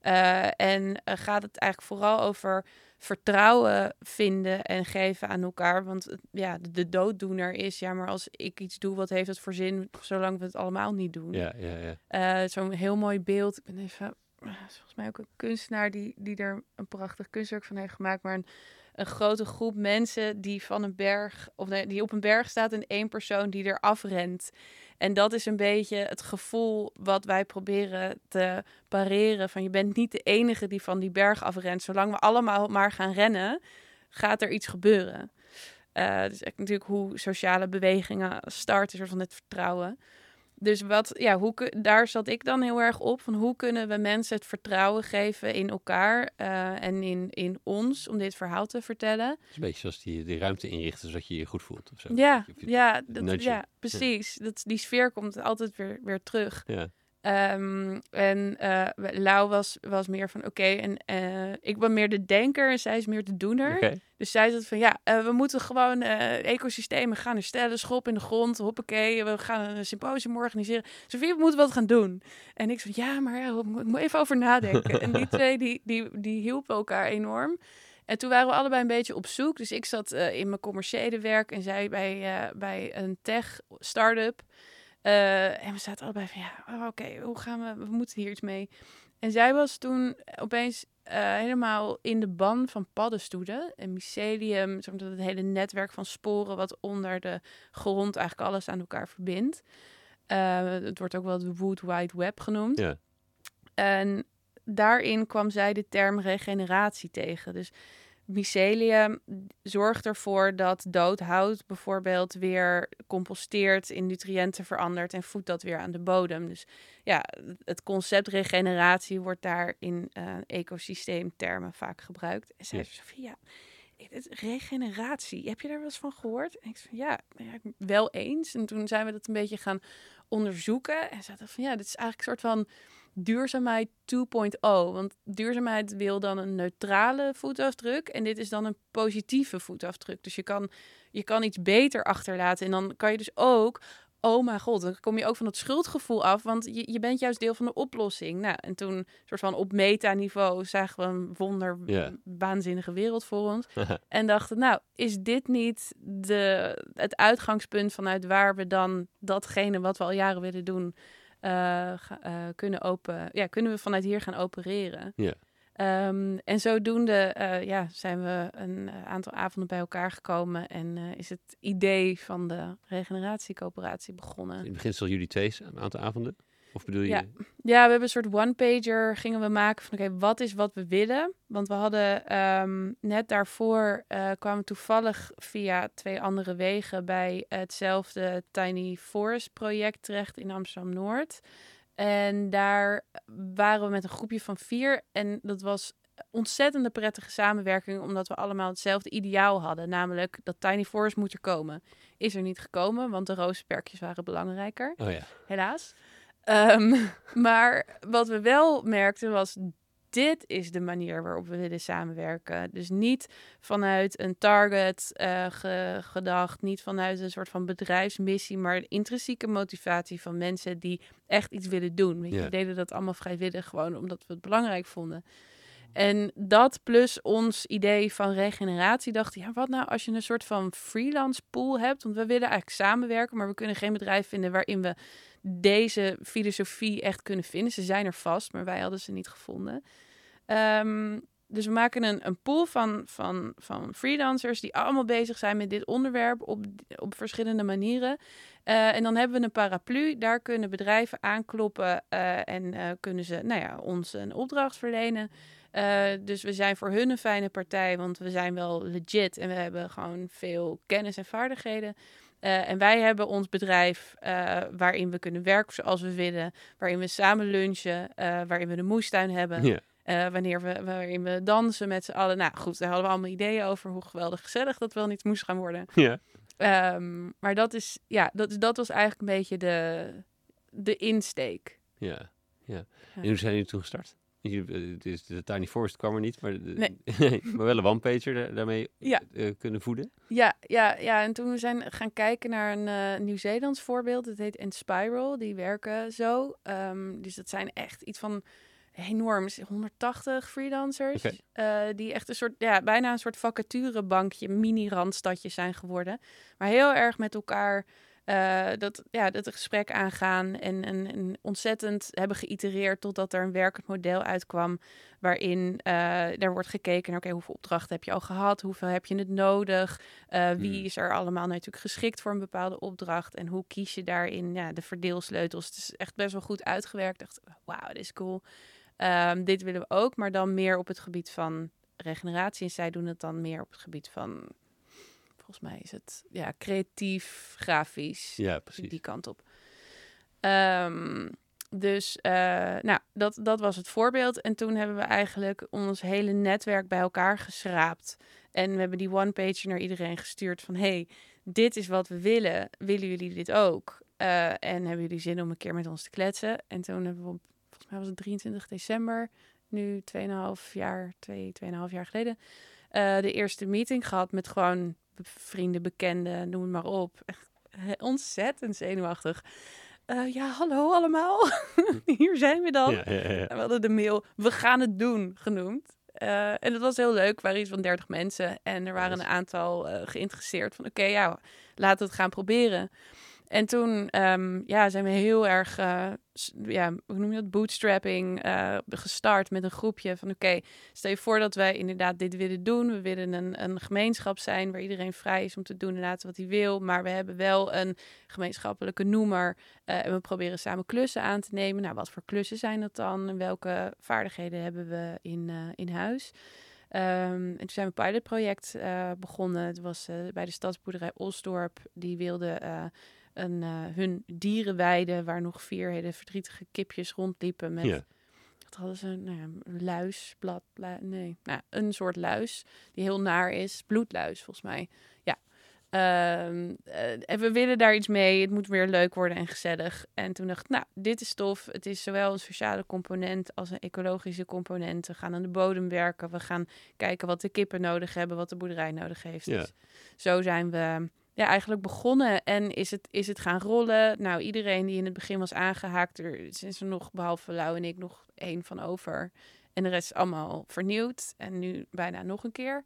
Eh, en eh, gaat het eigenlijk vooral over vertrouwen vinden en geven aan elkaar. Want ja, de, de dooddoener is, ja, maar als ik iets doe, wat heeft het voor zin, zolang we het allemaal niet doen. Ja, ja, ja. Eh, Zo'n heel mooi beeld. Ik ben even, volgens mij ook een kunstenaar die, die er een prachtig kunstwerk van heeft gemaakt. Maar een, een grote groep mensen die van een berg, of nee, die op een berg staat en één persoon die er afrent. En dat is een beetje het gevoel wat wij proberen te pareren. Van je bent niet de enige die van die berg afrent. Zolang we allemaal maar gaan rennen, gaat er iets gebeuren. Eh dus natuurlijk hoe sociale bewegingen starten, soort van het vertrouwen. Dus wat, ja, hoe, daar zat ik dan heel erg op. Van hoe kunnen we mensen het vertrouwen geven in elkaar eh, en in, in ons om dit verhaal te vertellen? Het is een beetje zoals die, die ruimte inrichten, zodat je je goed voelt. Of zo. Ja, je- ja, dat, ja precies. Dat, die sfeer komt altijd weer, weer terug. Ja. Ehm, en eh Lau was, was meer van oké, en eh, ik ben meer de denker en zij is meer de doener. Dus zij zat van ja, eh, we moeten gewoon ecosystemen gaan herstellen, schop in de grond, hoppakee, we gaan een symposium organiseren. Sofie, we moeten wat gaan doen. En ik zei ja, maar ja, ik moet even over nadenken. en die twee die, die, die hielpen elkaar enorm. En toen waren we allebei een beetje op zoek. Dus ik zat in mijn commerciële werk en zij bij, bij een tech start-up. Eh, en we zaten allebei van ja, oh, oké, hoe gaan we, we moeten hier iets mee. En zij was toen opeens eh, helemaal in de ban van paddenstoelen. En mycelium, zeg maar, het hele netwerk van sporen wat onder de grond eigenlijk alles aan elkaar verbindt. Eh, het wordt ook wel de Wood Wide Web genoemd. Ja. En daarin kwam zij de term regeneratie tegen. Dus mycelium zorgt ervoor dat dood hout bijvoorbeeld weer composteert, in nutriënten verandert en voedt dat weer aan de bodem. Dus ja, het concept regeneratie wordt daar in uh, ecosysteemtermen vaak gebruikt. En zei ja, het, regeneratie, heb je daar wel eens van gehoord? En ik zei ja, ja, wel eens. En toen zijn we dat een beetje gaan onderzoeken en zeiden van ja, dit is eigenlijk een soort van duurzaamheid 2.0. Want duurzaamheid wil dan een neutrale voetafdruk. En dit is dan een positieve voetafdruk. Dus je kan, je kan iets beter achterlaten. En dan kan je dus ook. Oh mijn god, dan kom je ook van het schuldgevoel af. Want je, je bent juist deel van de oplossing. Nou, en toen, soort van op metaniveau, zagen we een wonder, waanzinnige wereld voor ons. en dachten, nou, is dit niet de, het uitgangspunt vanuit waar we dan datgene wat we al jaren willen doen, uh, kunnen, open, ja, kunnen we vanuit hier gaan opereren. Ja. Um, en zodoende uh, ja, zijn we een aantal avonden bij elkaar gekomen en is het idee van de regeneratiecoöperatie begonnen. In beginsel jullie twee, een aantal avonden? Of bedoel je? Ja, ja we hebben een soort one-pager gingen we maken van oké, wat is wat we willen? Want we hadden um, net daarvoor uh, kwamen toevallig via twee andere wegen bij hetzelfde Tiny Forest project terecht in Amsterdam-Noord. En daar waren we met een groepje van vier en dat was ontzettende prettige samenwerking, omdat we allemaal hetzelfde ideaal hadden. Namelijk dat Tiny Forest moet er komen. Is er niet gekomen, want de rozenperkjes waren belangrijker. Oh ja. Helaas. Um, maar wat we wel merkten was, dit is de manier waarop we willen samenwerken. Dus niet vanuit een target uh, gedacht, niet vanuit een soort van bedrijfsmissie, maar de intrinsieke motivatie van mensen die echt iets willen doen. We deden dat allemaal vrijwillig, gewoon omdat we het belangrijk vonden. En dat plus ons idee van regeneratie dachten, ja, wat nou als je een soort van freelance pool hebt? Want we willen eigenlijk samenwerken, maar we kunnen geen bedrijf vinden waarin we deze filosofie echt kunnen vinden. Ze zijn er vast, maar wij hadden ze niet gevonden. Um, dus we maken een, een pool van, van, van freelancers die allemaal bezig zijn met dit onderwerp op, op verschillende manieren. Uh, en dan hebben we een paraplu. Daar kunnen bedrijven aankloppen uh, en uh, kunnen ze nou ja, ons een opdracht verlenen. Dus we zijn voor hun een fijne partij, want we zijn wel legit en we hebben gewoon veel kennis en vaardigheden. Uh, en wij hebben ons bedrijf uh, waarin we kunnen werken zoals we willen, waarin we samen lunchen, waarin we de moestuin hebben. Wanneer we, waarin we dansen met z'n allen. Nou goed, daar hadden we allemaal ideeën over hoe geweldig gezellig dat wel niet moest gaan worden. Ja. Um, maar dat, is, ja, dat, dat was eigenlijk een beetje de, de insteek. Ja, ja. En hoe zijn jullie toen gestart? Dus de Tiny Forest kwam er niet, maar, nee. maar wel een one-pager daarmee ja. uh, kunnen voeden. Ja, ja, ja, en toen we zijn gaan kijken naar een uh, Nieuw-Zeelands voorbeeld. Dat heet Inspiral. Die werken zo. Um, dus dat zijn echt iets van enorm, 180 freelancers. Okay. Uh, die echt een soort, ja, bijna een soort vacaturebankje, mini-randstadje zijn geworden. Maar heel erg met elkaar uh, dat, ja, dat gesprek aangaan en, en, en, ontzettend hebben geïtereerd totdat er een werkend model uitkwam waarin uh, er wordt gekeken naar oké, hoeveel opdrachten heb je al gehad, hoeveel heb je het nodig, uh, wie hmm. is er allemaal natuurlijk geschikt voor een bepaalde opdracht en hoe kies je daarin ja, de verdeelsleutels. Het is echt best wel goed uitgewerkt. Dacht, wauw, dit is cool. Um, dit willen we ook, maar dan meer op het gebied van regeneratie en zij doen het dan meer op het gebied van Volgens mij is het ja, creatief, grafisch. Ja, precies. Die kant op. Um, dus uh, nou, dat, dat was het voorbeeld. En toen hebben we eigenlijk ons hele netwerk bij elkaar geschraapt. En we hebben die one-page naar iedereen gestuurd van... hey, dit is wat we willen. Willen jullie dit ook? Uh, en hebben jullie zin om een keer met ons te kletsen? En toen hebben we, volgens mij was het 23 december... nu 2,5 jaar, 2, 2,5 jaar geleden... Uh, de eerste meeting gehad met gewoon vrienden, bekenden, noem het maar op. Echt ontzettend zenuwachtig. Uh, ja, hallo allemaal. Hier zijn we dan. Ja, ja, ja. We hadden de mail, we gaan het doen, genoemd. Uh, en dat was heel leuk. Er waren iets van 30 mensen. En er waren een aantal uh, geïnteresseerd van... oké, ja, laten we het gaan proberen. En toen um, ja, zijn we heel erg, uh, ja, hoe noem je dat, bootstrapping uh, gestart met een groepje van oké, stel je voor dat wij inderdaad dit willen doen. We willen een, een gemeenschap zijn waar iedereen vrij is om te doen inderdaad wat hij wil. Maar we hebben wel een gemeenschappelijke noemer uh, en we proberen samen klussen aan te nemen. Nou, wat voor klussen zijn dat dan? En welke vaardigheden hebben we in, in huis? Ehm, en toen zijn we een pilotproject uh, begonnen. Het was bij de stadsboerderij Osdorp. Die wilden uh, een, hun dierenweide, waar nog vier hele verdrietige kipjes rondliepen. Met, Ja. Wat hadden ze? Nou ja, een luis, blad, bla- nee. Nou, een soort luis die heel naar is. Bloedluis, volgens mij. Ja. Ehm, eh, en we willen daar iets mee. Het moet weer leuk worden en gezellig. En toen dacht ik, nou, dit is tof. Het is zowel een sociale component als een ecologische component. We gaan aan de bodem werken. We gaan kijken wat de kippen nodig hebben, wat de boerderij nodig heeft. Ja. Dus zo zijn we ja, eigenlijk begonnen. En is het, is het gaan rollen. Nou, iedereen die in het begin was aangehaakt, er is er nog, behalve Lau en ik, nog één van over. En de rest is allemaal vernieuwd. En nu bijna nog een keer.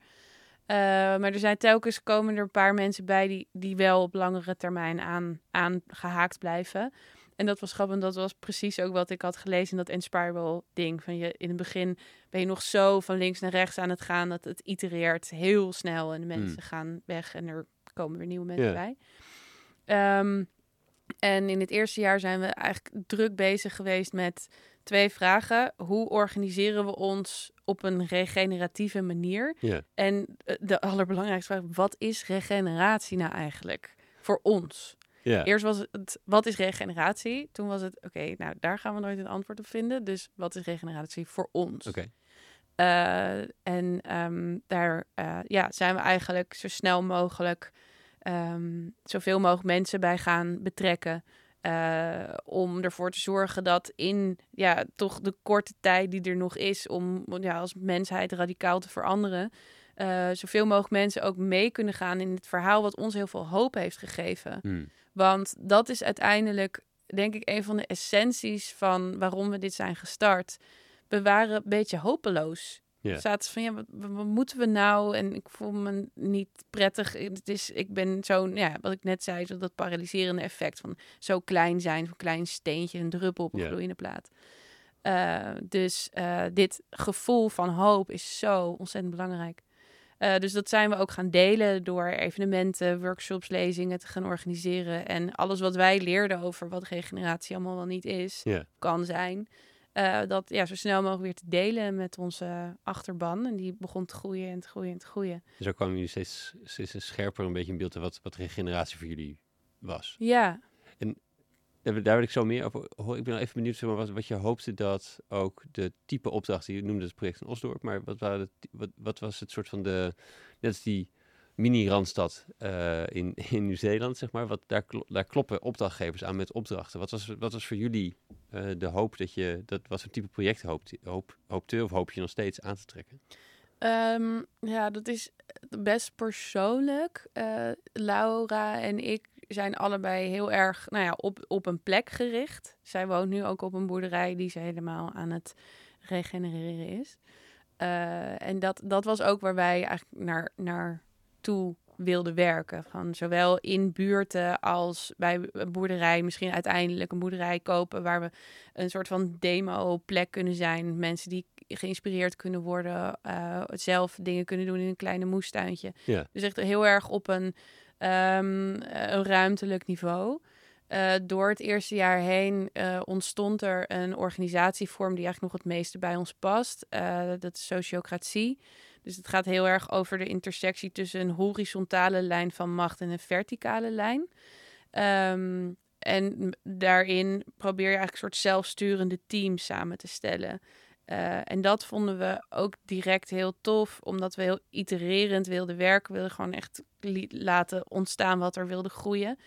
Uh, maar er zijn telkens komen er een paar mensen bij die, die wel op langere termijn aan, aangehaakt blijven. En dat was grappig, dat was precies ook wat ik had gelezen in dat Inspirable ding. Van je, in het begin ben je nog zo van links naar rechts aan het gaan dat het itereert heel snel en de mensen mm. gaan weg en er komen weer nieuwe mensen yeah. bij. Um, en in het eerste jaar zijn we eigenlijk druk bezig geweest met twee vragen. Hoe organiseren we ons op een regeneratieve manier? En eh, de allerbelangrijkste vraag, wat is regeneratie nou eigenlijk voor ons? Ja. Eerst was het, wat is regeneratie? Toen was het, oké, okay, nou daar gaan we nooit een antwoord op vinden. Dus wat is regeneratie voor ons? Oké. Uh, en um, daar uh, ja, zijn we eigenlijk zo snel mogelijk um, zoveel mogelijk mensen bij gaan betrekken. Uh, om ervoor te zorgen dat in ja, toch de korte tijd die er nog is om ja, als mensheid radicaal te veranderen, uh, zoveel mogelijk mensen ook mee kunnen gaan in het verhaal wat ons heel veel hoop heeft gegeven. Hmm. Want dat is uiteindelijk, denk ik, een van de essenties van waarom we dit zijn gestart. We waren een beetje hopeloos. Zaten van ja, wat, wat, moeten we nou? En ik voel me niet prettig. Het is, ik ben zo'n, ja, wat ik net zei, zo dat paralyserende effect van zo klein zijn, zo'n klein steentje, een druppel op een Ja. gloeiende plaat. Uh, dus uh, dit gevoel van hoop is zo ontzettend belangrijk. Uh, dus dat zijn we ook gaan delen door evenementen, workshops, lezingen te gaan organiseren. En alles wat wij leerden over wat regeneratie allemaal wel niet is, kan zijn. Uh, dat ja, zo snel mogelijk weer te delen met onze achterban. En die begon te groeien en te groeien en te groeien. Dus zo kwamen jullie steeds, steeds scherper een beetje in beeld wat, wat regeneratie voor jullie was. Ja, Daar daar wil ik zo meer over horen. Ik ben wel even benieuwd zeg maar, wat, wat je hoopte dat ook de type opdrachten, je noemde het project in Osdorp, maar wat, waren de, wat, wat was het soort van de, net als die mini-randstad uh, in, in Nieuw-Zeeland, zeg maar, wat, daar, daar kloppen opdrachtgevers aan met opdrachten. Wat was, wat was voor jullie uh, de hoop dat je, dat, wat voor type project hoopt, hoop, hoopte of hoop je nog steeds aan te trekken? Um, ja, dat is best persoonlijk. Uh, Laura en ik zijn allebei heel erg nou ja, op, op een plek gericht. Zij woont nu ook op een boerderij die ze helemaal aan het regenereren is. En dat, dat was ook waar wij eigenlijk naar, naar toe wilden werken. Van zowel in buurten als bij een boerderij. Misschien uiteindelijk een boerderij kopen waar we een soort van demo-plek kunnen zijn. Mensen die geïnspireerd kunnen worden. Uh, zelf dingen kunnen doen in een kleine moestuintje. Ja. Dus echt heel erg op een, um, een ruimtelijk niveau. Uh, door het eerste jaar heen uh, ontstond er een organisatievorm die eigenlijk nog het meeste bij ons past. Dat is sociocratie. Dus het gaat heel erg over de intersectie tussen een horizontale lijn van macht en een verticale lijn. Um, en daarin probeer je eigenlijk een soort zelfsturende teams samen te stellen. Uh, en dat vonden we ook direct heel tof, omdat we heel itererend wilden werken. We wilden gewoon echt laten ontstaan wat er wilde groeien.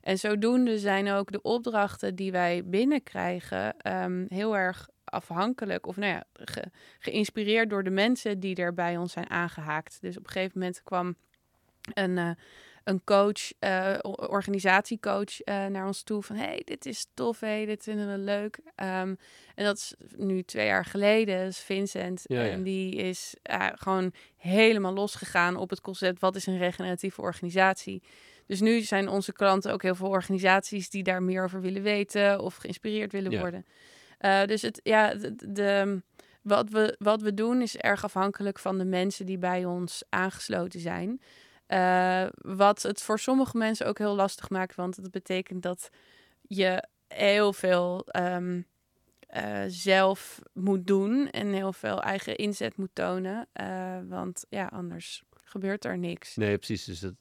En zodoende zijn ook de opdrachten die wij binnenkrijgen um, heel erg afhankelijk of nou ja, ge, geïnspireerd door de mensen die er bij ons zijn aangehaakt. Dus op een gegeven moment kwam een, uh, een coach, uh, organisatiecoach uh, naar ons toe van hey, dit is tof, hey, dit vinden we leuk. Um, en dat is nu twee jaar geleden, is Vincent. Ja, ja. En die is gewoon helemaal losgegaan op het concept wat is een regeneratieve organisatie. Dus nu zijn onze klanten ook heel veel organisaties die daar meer over willen weten of geïnspireerd willen Ja. worden. Uh, dus het, ja, de, wat, we, wat we doen is erg afhankelijk van de mensen die bij ons aangesloten zijn. Uh, wat het voor sommige mensen ook heel lastig maakt, want het betekent dat je heel veel um, eh, zelf moet doen en heel veel eigen inzet moet tonen. Want ja, anders gebeurt er niks. Nee, precies. Dus dat,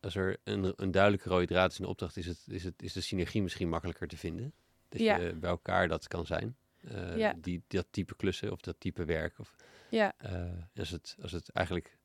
als er een, een duidelijke rode draad is in de opdracht, is, het, is, het, is de synergie misschien makkelijker te vinden. Dat ja. je bij elkaar dat kan zijn. Uh, ja. die, dat type klussen of dat type werk. Of, ja. als, het, als het eigenlijk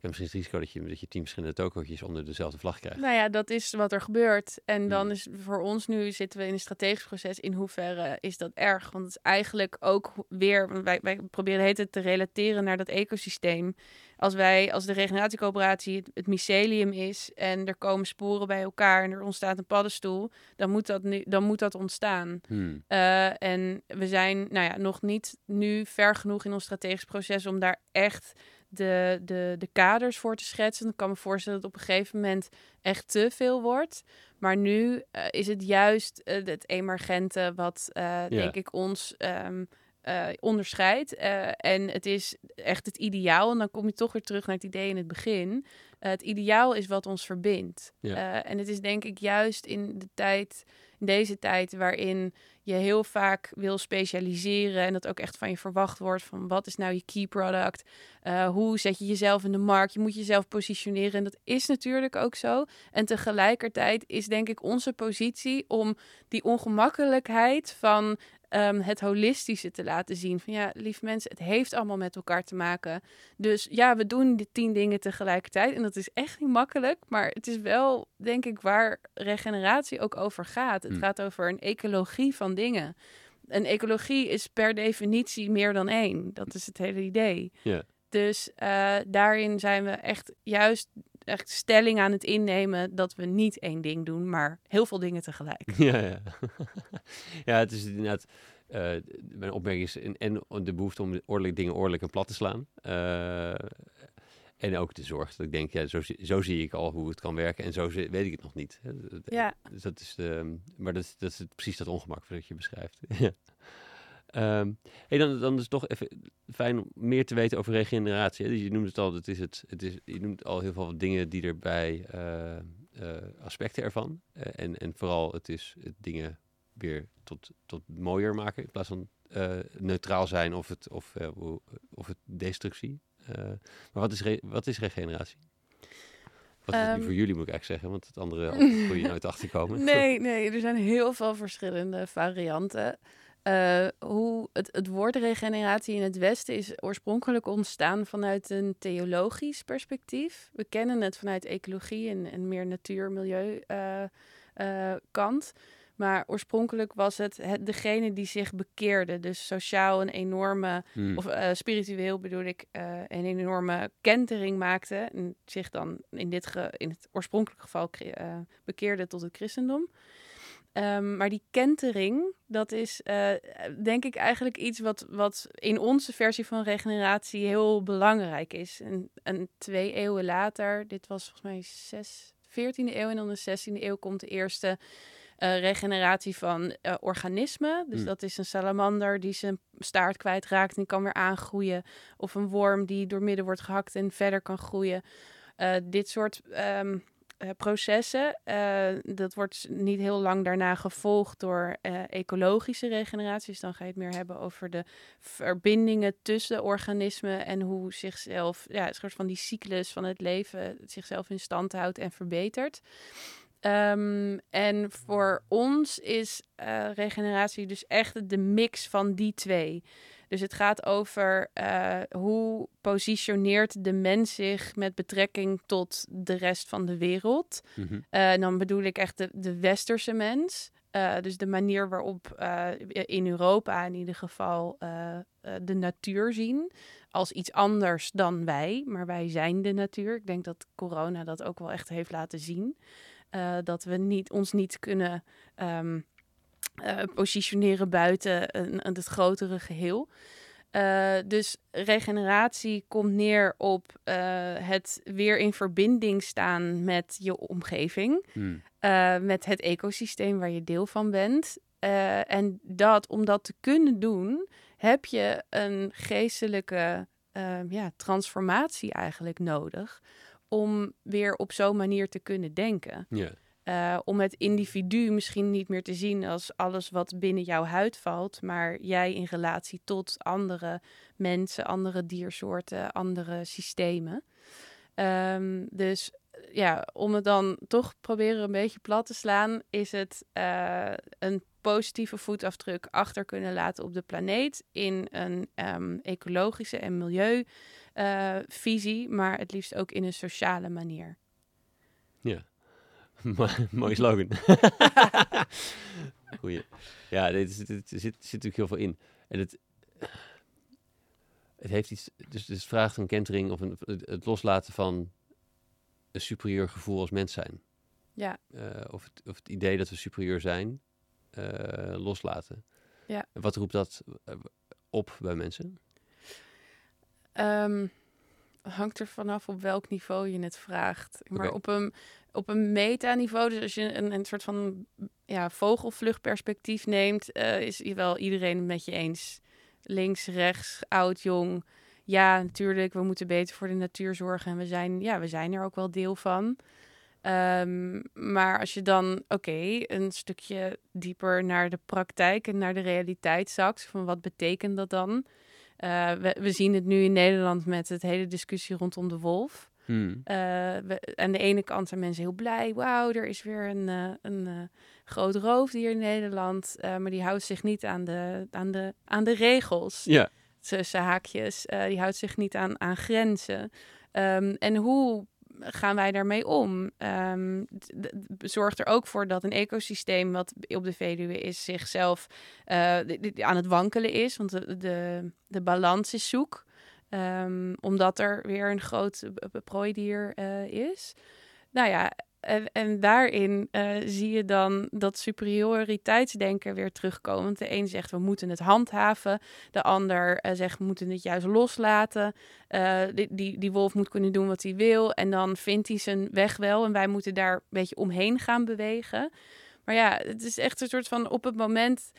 hebt misschien het risico dat je, dat je tien verschillende tokootjes onder dezelfde vlag krijgt. Nou ja, dat is wat er gebeurt. En dan hmm. is voor ons nu zitten we in een strategisch proces. In hoeverre is dat erg? Want het is eigenlijk ook weer, wij, wij proberen het te relateren naar dat ecosysteem. Als wij, als de regeneratiecoöperatie het, het mycelium is en er komen sporen bij elkaar en er ontstaat een paddenstoel, dan moet dat, nu, dan moet dat ontstaan. Hmm. Uh, en we zijn nou ja, nog niet nu ver genoeg in ons strategisch proces om daar echt de, de, de kaders voor te schetsen. Dan kan me voorstellen dat op een gegeven moment echt te veel wordt. Maar nu uh, is het juist uh, het emergente wat, uh, denk ik, ons um, onderscheidt. en het is echt het ideaal. En dan kom je toch weer terug naar het idee in het begin. het ideaal is wat ons verbindt. Ja. en het is denk ik juist in de tijd in deze tijd waarin je heel vaak wil specialiseren en dat ook echt van je verwacht wordt van wat is nou je key product, uh, hoe zet je jezelf in de markt, je moet jezelf positioneren en dat is natuurlijk ook zo. En tegelijkertijd is denk ik onze positie om die ongemakkelijkheid van um, het holistische te laten zien. Van ja, lief mensen, het heeft allemaal met elkaar te maken. Dus ja, we doen die tien dingen tegelijkertijd. En dat is echt niet makkelijk. Maar het is wel, denk ik, waar regeneratie ook over gaat. Het hm. gaat over een ecologie van dingen. Een ecologie is per definitie meer dan één. Dat is het hele idee. Ja. Dus uh, daarin zijn we echt juist echt stelling aan het innemen dat we niet één ding doen, maar heel veel dingen tegelijk. Ja, ja. ja het is inderdaad. Uh, mijn opmerking is en, en de behoefte om ordelijk dingen ordelijk en plat te slaan. Uh, en ook de zorg dat ik denk, ja, zo, zo zie ik al hoe het kan werken en zo weet ik het nog niet. Ja. Dus dat is de, maar dat, dat is precies dat ongemak wat je beschrijft. Um, hey, dan, dan is het toch even fijn om meer te weten over regeneratie. Hè? Dus je noemt het al, het is het, het is, je noemt al heel veel dingen die erbij, uh, uh, aspecten ervan. Uh, en, en vooral het is het dingen weer tot, tot mooier maken in plaats van neutraal zijn of het, of, of het destructie. maar wat is, wat is regeneratie? Wat is um, voor jullie moet ik eigenlijk zeggen, want het andere kun je nooit achterkomen. Nee, nee, er zijn heel veel verschillende varianten. Uh, hoe het, het woord regeneratie in het Westen is oorspronkelijk ontstaan vanuit een theologisch perspectief. We kennen het vanuit ecologie en, en meer natuur-milieu uh, uh, kant. Maar oorspronkelijk was het, het, degene die zich bekeerde. Dus sociaal een enorme, hmm. of spiritueel bedoel ik, een enorme kentering maakte. En zich dan in, dit ge, in het oorspronkelijke geval bekeerde tot het christendom. Um, maar die kentering, dat is uh, denk ik eigenlijk iets wat, wat in onze versie van regeneratie heel belangrijk is. En, en twee eeuwen later, dit was volgens mij zes, 14e eeuw en dan de 16e eeuw komt de eerste uh, regeneratie van uh, organismen. Dus mm. dat is een salamander die zijn staart kwijtraakt en kan weer aangroeien. Of een worm die door midden wordt gehakt en verder kan groeien. dit soort um, uh, processen. Uh, dat wordt niet heel lang daarna gevolgd door uh, ecologische regeneraties. Dan ga je het meer hebben over de verbindingen tussen organismen en hoe zichzelf, ja, een soort van die cyclus van het leven zichzelf in stand houdt en verbetert. Um, en voor ons is regeneratie dus echt de mix van die twee. Dus het gaat over uh, hoe positioneert de mens zich met betrekking tot de rest van de wereld. Mm -hmm. uh, dan bedoel ik echt de, de westerse mens. Uh, dus de manier waarop in Europa in ieder geval de natuur zien als iets anders dan wij. Maar wij zijn de natuur. Ik denk dat corona dat ook wel echt heeft laten zien. dat we niet, ons niet kunnen um, uh, positioneren buiten een, een, het grotere geheel. Uh, dus regeneratie komt neer op uh, het weer in verbinding staan met je omgeving, hmm. met het ecosysteem waar je deel van bent. en dat, om dat te kunnen doen, heb je een geestelijke ja, transformatie eigenlijk nodig om weer op zo'n manier te kunnen denken. Yeah. Eh, om het individu misschien niet meer te zien als alles wat binnen jouw huid valt, maar jij in relatie tot andere mensen, andere diersoorten, andere systemen. Ehm, dus ja, om het dan toch proberen een beetje plat te slaan, is het eh, een positieve voetafdruk achter kunnen laten op de planeet in een um, ecologische en milieuvisie, maar het liefst ook in een sociale manier. Ja, mooi slogan. Goeie. Ja, er zit, zit, zit, natuurlijk heel veel in. En het, het heeft iets, dus, dus het vraagt een kentering of een, het loslaten van een superieur gevoel als mens zijn. Ja. Uh, of, het, of het idee dat we superieur zijn, uh, loslaten. Ja. Wat roept dat eh, op bij mensen? Um, hangt er vanaf op welk niveau je het vraagt. Maar okay. op een, op een metaniveau, dus als je een, een soort van ja, vogelvluchtperspectief neemt, uh, is wel iedereen het met je eens. Links, rechts, oud, jong. Ja, natuurlijk, we moeten beter voor de natuur zorgen. En we zijn, ja, we zijn er ook wel deel van. Um, maar als je dan, oké, een stukje dieper naar de praktijk en naar de realiteit zakt, van wat betekent dat dan? Uh, we, we, zien het nu in Nederland met het hele discussie rondom de wolf. Hmm. Uh, we, aan de ene kant zijn mensen heel blij. Wauw, er is weer een, uh, een uh, groot roofdier in Nederland. maar die houdt zich niet aan de, aan de, aan de regels. Ja. Tussen haakjes. die houdt zich niet aan, aan grenzen. Um, en hoe gaan wij daarmee om? Um, zorgt er ook voor dat een ecosysteem wat op de Veluwe is zichzelf uh, aan het wankelen is. Want de, de, de balans is zoek. Um, omdat er weer een groot prooidier uh, is. Nou ja, en, daarin uh, zie je dan dat superioriteitsdenken weer terugkomen. De een zegt we moeten het handhaven, de ander uh, zegt we moeten het juist loslaten. Die, die, die wolf moet kunnen doen wat hij wil en dan vindt hij zijn weg wel en wij moeten daar een beetje omheen gaan bewegen. Maar ja, het is echt een soort van op het moment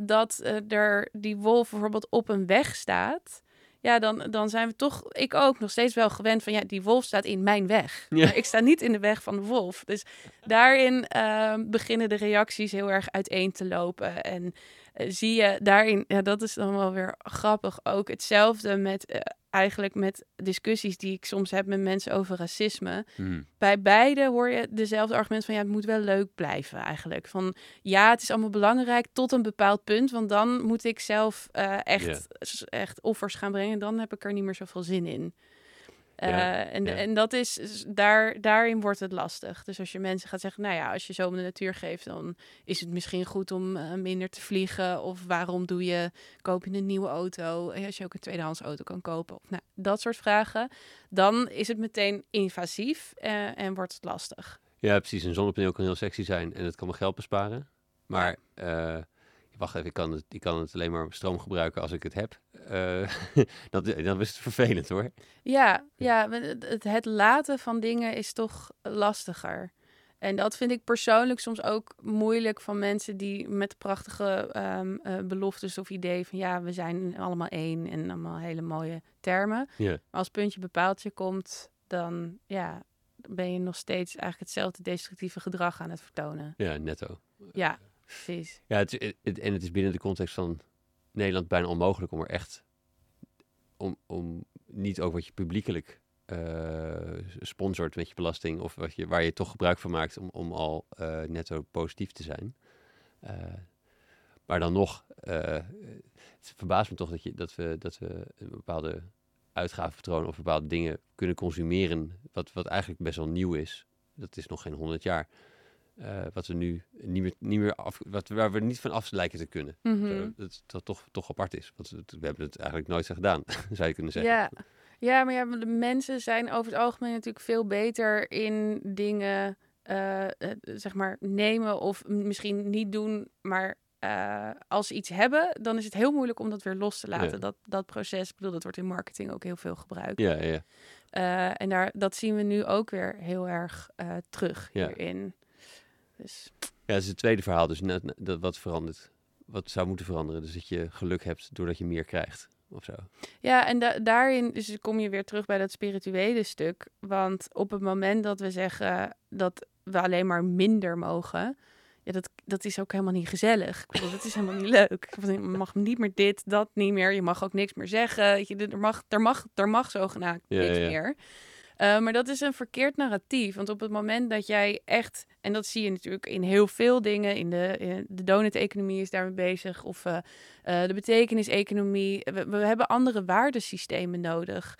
dat er die wolf bijvoorbeeld op een weg staat ja, dan, dan zijn we toch, ik ook, nog steeds wel gewend van, ja, die wolf staat in mijn weg. Ja. Maar ik sta niet in de weg van de wolf. Dus daarin uh, beginnen de reacties heel erg uiteen te lopen. En uh, zie je daarin, ja, dat is dan wel weer grappig, ook hetzelfde met... Eigenlijk met discussies die ik soms heb met mensen over racisme. Hmm. Bij beide hoor je dezelfde argument van ja, het moet wel leuk blijven eigenlijk. Van ja, het is allemaal belangrijk tot een bepaald punt, want dan moet ik zelf uh, echt, yeah. echt offers gaan brengen. Dan heb ik er niet meer zoveel zin in. Uh, Ja, en, ja. en dat is, daar, daarin wordt het lastig. Dus als je mensen gaat zeggen, nou ja, als je zo om de natuur geeft, dan is het misschien goed om eh, minder te vliegen. Of waarom doe je, koop je een nieuwe auto? En als je ook een tweedehands auto kan kopen. Of nou, dat soort vragen. Dan is het meteen invasief eh, en wordt het lastig. Ja, precies. Een zonnepaneel kan heel sexy zijn en het kan me geld besparen. Maar, eh, wacht even, ik kan, het, ik kan het alleen maar stroom gebruiken als ik het heb. Eh, dat, dan is het vervelend hoor. Ja, ja het, het- laten van dingen is toch lastiger. En dat vind ik persoonlijk soms ook moeilijk van mensen die met prachtige eh, beloftes of ideeën van ja, we zijn allemaal één en allemaal hele mooie termen. Ja. Maar als puntje bepaaltje komt, dan ja, ben je nog steeds eigenlijk hetzelfde destructieve gedrag aan het vertonen. Ja, netto. Ja, precies. Ja, het, en het is binnen de context van Nederland bijna onmogelijk om er echt, om, om niet ook wat je publiekelijk eh, sponsort met je belasting of wat je, waar je toch gebruik van maakt om, om al eh, netto positief te zijn. Eh, maar dan nog, het verbaast me toch dat, je, dat, we, dat we een bepaalde uitgavenpatroon of bepaalde dingen kunnen consumeren, wat, wat eigenlijk best wel nieuw is. Dat is nog geen honderd jaar. Eh, wat we nu niet meer, niet meer af, wat, waar we niet van af lijken te kunnen. Mhm. Zo, dat, dat toch, toch apart is. Want we, hebben het eigenlijk nooit zo gedaan, zou je kunnen zeggen. Ja. ja, maar ja, de mensen zijn over het algemeen natuurlijk veel beter in dingen, eh, eh, zeg maar, nemen of misschien niet doen. Maar als ze iets hebben, dan is het heel moeilijk om dat weer los te laten. Ja. Dat, dat proces, ik bedoel, dat wordt in marketing ook heel veel gebruikt. Ja, ja, en daar, dat zien we nu ook weer heel erg terug Ja. hierin. Dus Ja, dat is het tweede verhaal. Dus net, wat verandert. Wat zou moeten veranderen. Dus dat je geluk hebt doordat je meer krijgt. Of zo. Ja, en da- daarin dus kom je weer terug bij dat spirituele stuk. Want op het moment dat we zeggen dat we alleen maar minder mogen. Ja, dat, dat is ook helemaal niet gezellig. Bedoel, dat is helemaal niet leuk. Je mag niet meer dit, dat niet meer. Je mag ook niks meer zeggen. Je, er, mag, er, mag, er mag zogenaamd Ja, niks ja. meer. Eh, maar dat is een verkeerd narratief. Want op het moment dat jij echt, en dat zie je natuurlijk in heel veel dingen, in de, in de donut-economie is daarmee bezig, of eh, eh, de betekenis-economie. We, hebben andere waardesystemen nodig.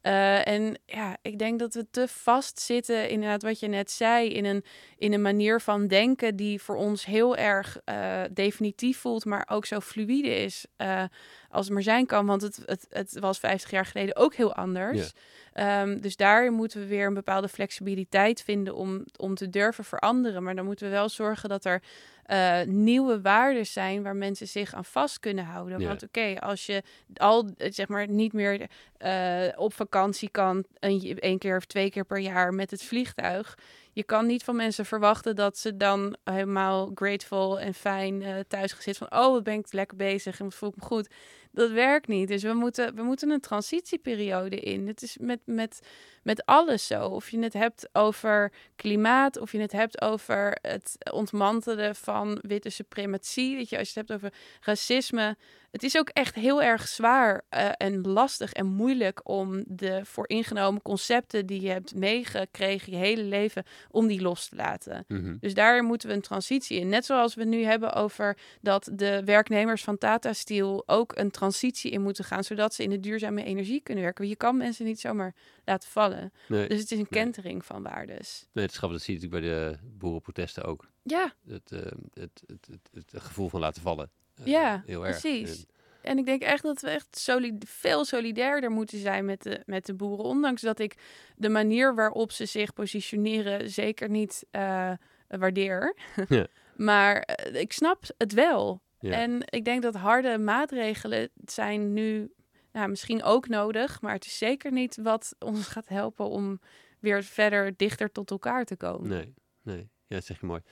Eh, en ja, ik denk dat we te vastzitten, inderdaad, wat je net zei, in een, in een manier van denken die voor ons heel erg eh, definitief voelt, maar ook zo fluïde is eh, als het maar zijn kan. Want het, het, het was 50 jaar geleden ook heel anders. Ehm, dus daar moeten we weer een bepaalde flexibiliteit vinden om, om te durven veranderen. Maar dan moeten we wel zorgen dat er eh, nieuwe waarden zijn waar mensen zich aan vast kunnen houden. Ja. Want oké, als je al zeg maar niet meer eh, op vakantie kan, een, één keer of twee keer per jaar met het vliegtuig. Je kan niet van mensen verwachten dat ze dan helemaal grateful en fijn eh thuis gezit van oh, wat ben ik lekker bezig en wat voel ik me goed. Dat werkt niet. Dus we moeten, we moeten een transitieperiode in. Het is met, met, met alles zo. Of je het hebt over klimaat, of je het hebt over het ontmantelen van witte suprematie. Weet je, als je het hebt over racisme. Het is ook echt heel erg zwaar eh, en lastig en moeilijk om de vooringenomen concepten die je hebt meegekregen je hele leven, om die los te laten. Mhm. Dus daar moeten we een transitie in. Net zoals we nu hebben over dat de werknemers van Tata Steel ook een transitie in moeten gaan, zodat ze in de duurzame energie kunnen werken. Je kan mensen niet zomaar laten vallen. Nee, Dus het is een kentering van waardes. nee, het is grappig, dat zie je natuurlijk bij de boerenprotesten ook. Ja, Het, eh, het, het, het, het, gevoel van laten vallen. Eh, Ja, heel erg. precies. En- en ik denk echt dat we echt veel solidairder moeten zijn met de, met de boeren. Ondanks dat ik de manier waarop ze zich positioneren zeker niet eh, waardeer. Ja. maar ik snap het wel. Ja. En ik denk dat harde maatregelen zijn nu ja, misschien ook nodig. Maar het is zeker niet wat ons gaat helpen om weer verder dichter tot elkaar te komen. Nee, nee. Ja, dat zeg je mooi.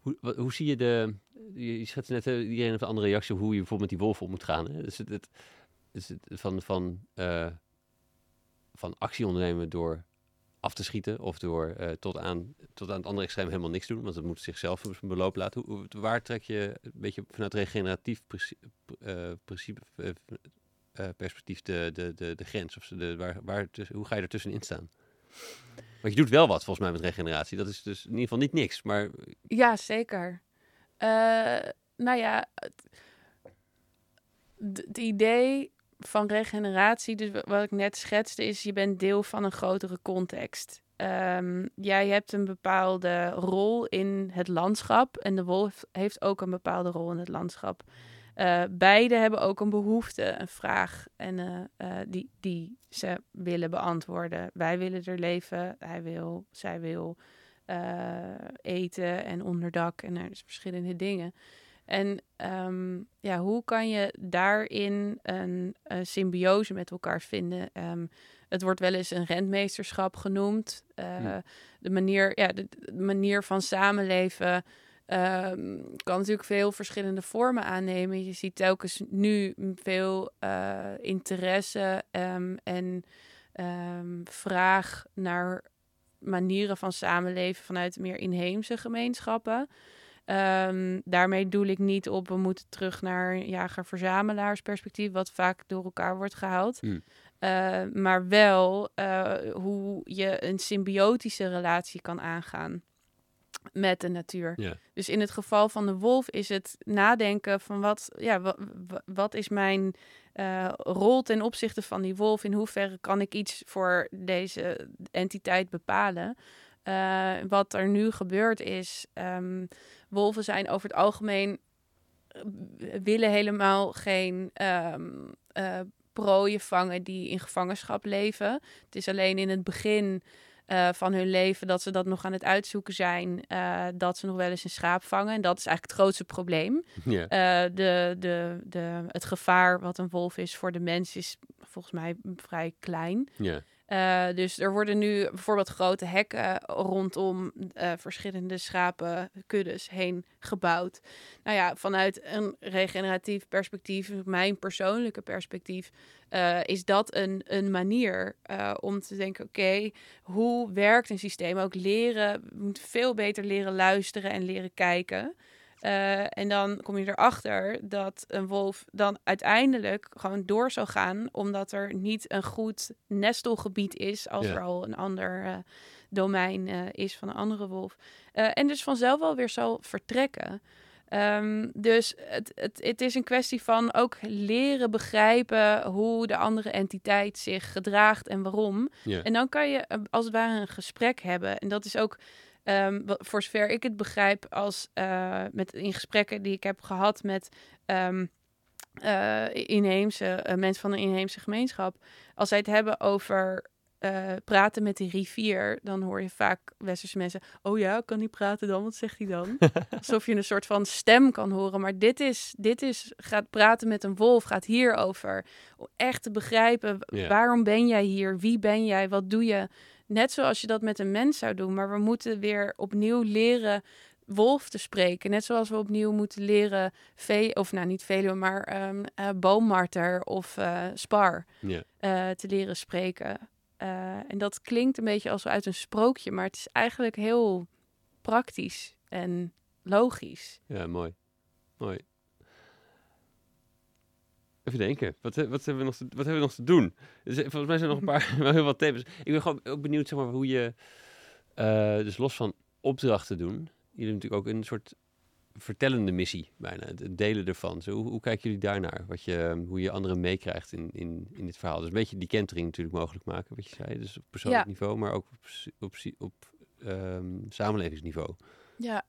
Hoe, hoe zie je de... Je, schetst net, eh, iedereen heeft een andere reactie hoe je bijvoorbeeld met die wolf om moet gaan. Hè? Dus het, het, dus het, van, van, eh, van actie ondernemen door af te schieten of door eh, tot, aan, tot aan het andere extreem helemaal niks doen, want het moet zichzelf zijn beloop laten. Hoe, waar trek je een beetje vanuit regeneratief principe, eh, principe eh, eh, perspectief de, de, de, grens? Of de, waar, waar, hoe ga je er tussenin staan? Want je doet wel wat volgens mij met regeneratie. Dat is dus in ieder geval niet niks, maar Ja, zeker. Nou ja, het, het idee van regeneratie, dus wa- wat ik net schetste, is je bent deel van een grotere context. Ehm, jij hebt een bepaalde rol in het landschap en de wolf heeft ook een bepaalde rol in het landschap. Eh, beide hebben ook een behoefte, een vraag en eh, eh, die, die ze willen beantwoorden. Wij willen er leven, hij wil, zij wil eten en onderdak en er is verschillende dingen. En ehm, ja, hoe kan je daarin een, symbiose met elkaar vinden? Ehm, het wordt wel eens een rentmeesterschap genoemd. Eh, Ja. De manier, ja, de, de manier van samenleven ehm, kan natuurlijk veel verschillende vormen aannemen. Je ziet telkens nu veel eh, interesse en vraag naar manieren van samenleven vanuit meer inheemse gemeenschappen. Ehm, daarmee doel ik niet op we moeten terug naar jager-verzamelaarsperspectief, wat vaak door elkaar wordt gehaald. Hmm. Eh, maar wel eh, hoe je een symbiotische relatie kan aangaan met de natuur. Dus in het geval van de wolf is het nadenken van wat, ja, wa- wa- wat is mijn eh, rol ten opzichte van die wolf? In hoeverre kan ik iets voor deze entiteit bepalen? Eh, wat er nu gebeurt is, ehm, wolven zijn over het algemeen eh, willen helemaal geen eh, prooien vangen die in gevangenschap leven. Het is alleen in het begin van hun leven dat ze dat nog aan het uitzoeken zijn, dat ze nog wel eens een schaap vangen. En dat is eigenlijk het grootste probleem. de, de, de, het gevaar wat een wolf is voor de mens is volgens mij vrij klein. ja. Uh, dus er worden nu bijvoorbeeld grote hekken rondom uh, verschillende schapenkuddes heen gebouwd. Nou ja, vanuit een regeneratief perspectief, mijn persoonlijke perspectief, uh, is dat een, een manier om te denken: oké, hoe werkt een systeem? Ook leren, we moeten veel beter leren luisteren en leren kijken. Uh, en dan kom je erachter dat een wolf dan uiteindelijk gewoon door zal gaan, omdat er niet een goed nestelgebied is als er al een ander uh, domein uh, is van een andere wolf. en dus vanzelf wel weer zal vertrekken. Um, dus het, het, het is een kwestie van ook leren begrijpen hoe de andere entiteit zich gedraagt en waarom. En dan kan je als het ware een gesprek hebben. En dat is ook Um, voor zover ik het begrijp, als uh, met in gesprekken die ik heb gehad met um, uh, inheemse uh, mensen van de inheemse gemeenschap, als zij het hebben over praten met die rivier, dan hoor je vaak westerse mensen: Oh ja, kan hij praten dan? Wat zegt hij dan? Alsof je een soort van stem kan horen. Maar dit is, dit is gaat praten met een wolf, gaat hierover. Om echt te begrijpen: yeah. waarom ben jij hier? Wie ben jij? Wat doe je? Net zoals je dat met een mens zou doen. Maar we moeten weer opnieuw leren wolf te spreken. Net zoals we opnieuw moeten leren, ve of nou niet veluwe, maar um, uh, boommarter of uh, spar yeah. uh, te leren spreken. en dat klinkt een beetje als uit een sprookje, maar het is eigenlijk heel praktisch en logisch. Ja, mooi. Mooi. Even denken, wat, wat, hebben we nog te, wat hebben we nog te doen? Dus, volgens mij zijn er nog een paar, wel heel wat thema's. Ik ben gewoon ook benieuwd zeg maar, hoe je, uh, dus los van opdrachten doen, jullie natuurlijk ook een soort vertellende missie bijna, het delen ervan. Zo, hoe, hoe kijken jullie daarnaar? Wat je, hoe je anderen meekrijgt in, in, in dit verhaal. Dus een beetje die kentering natuurlijk mogelijk maken, wat je zei. Dus op persoonlijk ja. niveau, maar ook op, op, op um, samenlevingsniveau. Ja,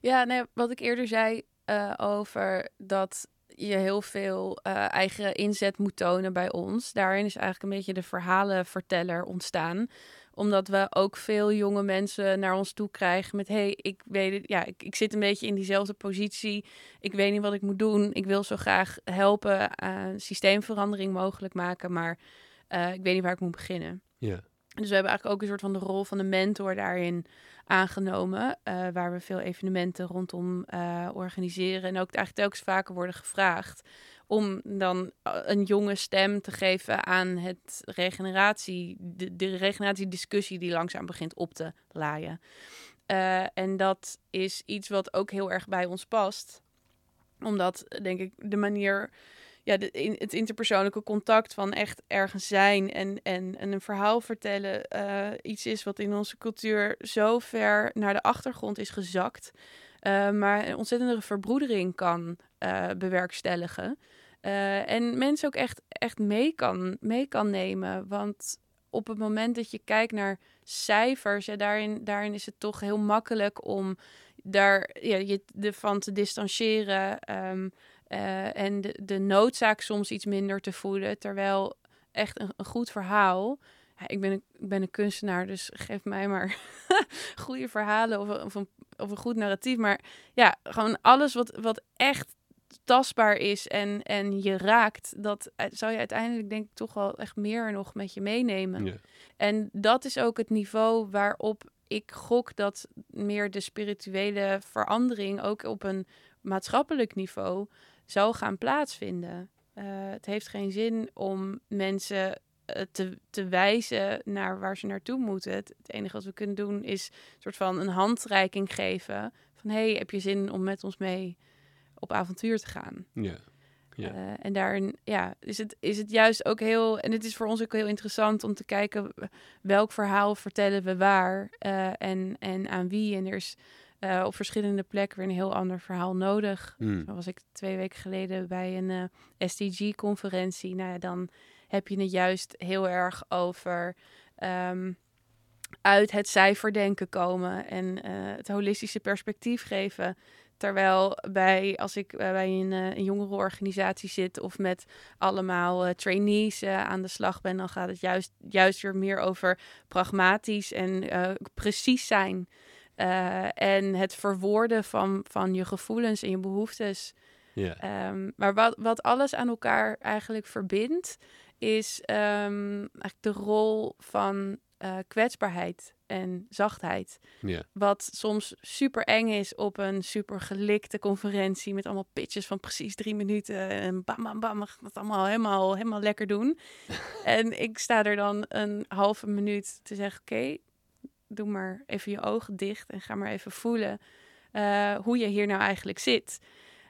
ja nee, wat ik eerder zei uh, over dat je heel veel uh, eigen inzet moet tonen bij ons. Daarin is eigenlijk een beetje de verhalenverteller ontstaan omdat we ook veel jonge mensen naar ons toe krijgen met... hey, ik, weet het, ja, ik, ik zit een beetje in diezelfde positie. Ik weet niet wat ik moet doen. Ik wil zo graag helpen, uh, systeemverandering mogelijk maken... maar uh, ik weet niet waar ik moet beginnen. Ja. Dus we hebben eigenlijk ook een soort van de rol van de mentor daarin aangenomen. Uh, waar we veel evenementen rondom uh, organiseren. En ook eigenlijk telkens vaker worden gevraagd om dan eh, een jonge stem te geven aan het regeneratie, de, regeneratiediscussie die langzaam begint op te laaien. En dat is iets wat ook heel erg bij ons past. Omdat, denk ik, de manier ja, het interpersoonlijke contact van echt ergens zijn en, en, en een verhaal vertellen uh, iets is wat in onze cultuur zo ver naar de achtergrond is gezakt. Uh, maar een ontzettende verbroedering kan uh, bewerkstelligen. en mensen ook echt, echt mee, kan, mee kan nemen. Want op het moment dat je kijkt naar cijfers, daarin, daarin is het toch heel makkelijk om daar ja, je ervan te distancieren. Um, uh, en de, de noodzaak soms iets minder te voelen. Terwijl echt een, een goed verhaal. Ja, ik, ben een, ik ben een kunstenaar, dus geef mij maar goede verhalen of, of, een, of een goed narratief. Maar ja, gewoon alles wat, wat echt tastbaar is en, en je raakt, dat eh, zou je uiteindelijk denk ik toch wel echt meer nog met je meenemen. Ja. En dat is ook het niveau waarop ik gok dat meer de spirituele verandering ook op een maatschappelijk niveau zou gaan plaatsvinden. Uh, het heeft geen zin om mensen uh, te, te wijzen naar waar ze naartoe moeten. Het, het, enige wat we kunnen doen is een soort van een handreiking geven. Van hey, heb je zin om met ons mee op avontuur te gaan? Ja. Ja. Uh, en daarin ja, is, het, is het juist ook heel. En het is voor ons ook heel interessant om te kijken welk verhaal vertellen we waar en, en aan wie. En er is uh, op verschillende plekken weer een heel ander verhaal nodig. Mm. Zo was ik twee weken geleden bij een uh, eh, SDG-conferentie. Nou ja, dan heb je het juist heel erg over um, uit het cijferdenken komen en uh, het holistische perspectief geven. Terwijl bij, als ik bij een, een jongere organisatie zit of met allemaal trainees aan de slag ben, dan gaat het juist, juist weer meer over pragmatisch en precies zijn. Uh, en het verwoorden van, van je gevoelens en je behoeftes. Yeah. Um, maar wat, wat alles aan elkaar eigenlijk verbindt, is ehm, eigenlijk de rol van eh, kwetsbaarheid en zachtheid. Wat soms super eng is op een super gelikte conferentie met allemaal pitches van precies drie minuten en bam, bam, bam, gaan het allemaal helemaal, helemaal lekker doen. en ik sta er dan een halve minuut te zeggen, oké, doe maar even je ogen dicht en ga maar even voelen eh, hoe je hier nou eigenlijk zit.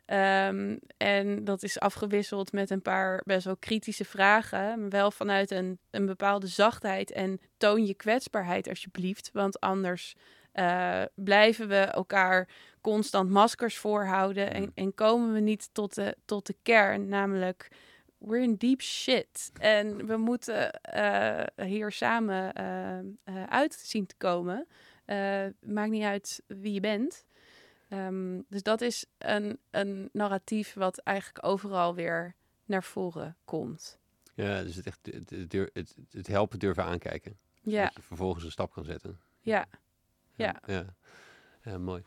Ehm, en dat is afgewisseld met een paar best wel kritische vragen. Maar wel vanuit een, een bepaalde zachtheid. En toon je kwetsbaarheid alsjeblieft. Want anders eh, blijven we elkaar constant maskers voorhouden. En, en komen we niet tot de, tot de kern. Namelijk, we're in deep shit. En we moeten eh, hier samen uh, uit zien te komen. maakt niet uit wie je bent. Ehm, dus dat is een, een narratief wat eigenlijk overal weer naar voren komt. Ja, dus het, echt, het, het, het helpen durven aankijken. Ja. Dat je vervolgens een stap kan zetten. Ja. Ja. Ja, ja. mooi.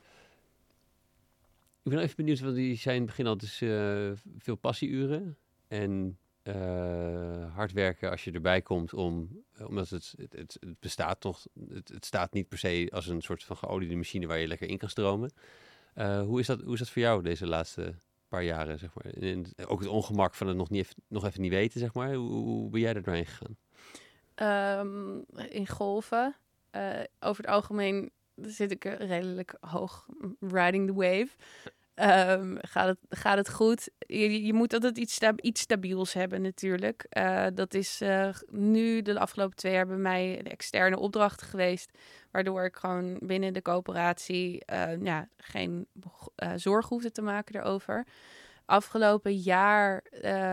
Ik ben even benieuwd, want die zijn in het begin al dus veel passieuren. En uh, hard werken als je erbij komt om, omdat het, het, het, bestaat toch, het, het staat niet per se als een soort van geoliede machine waar je lekker in kan stromen. Uh, hoe, is dat, hoe is dat voor jou deze laatste paar jaren, zeg maar? Ook het ongemak van het nog, niet nog even niet weten, zeg maar. Hoe, hoe ben jij er doorheen gegaan? Um, in golven. Over het algemeen zit ik redelijk hoog riding the wave. Um, gaat, het, gaat het goed? Je, je moet altijd iets, sta iets stabiels hebben natuurlijk. Uh, dat is uh, nu de afgelopen twee jaar bij mij de externe opdracht geweest. Waardoor ik gewoon binnen de coöperatie uh, ja, geen zorg hoefde te maken daarover. Afgelopen jaar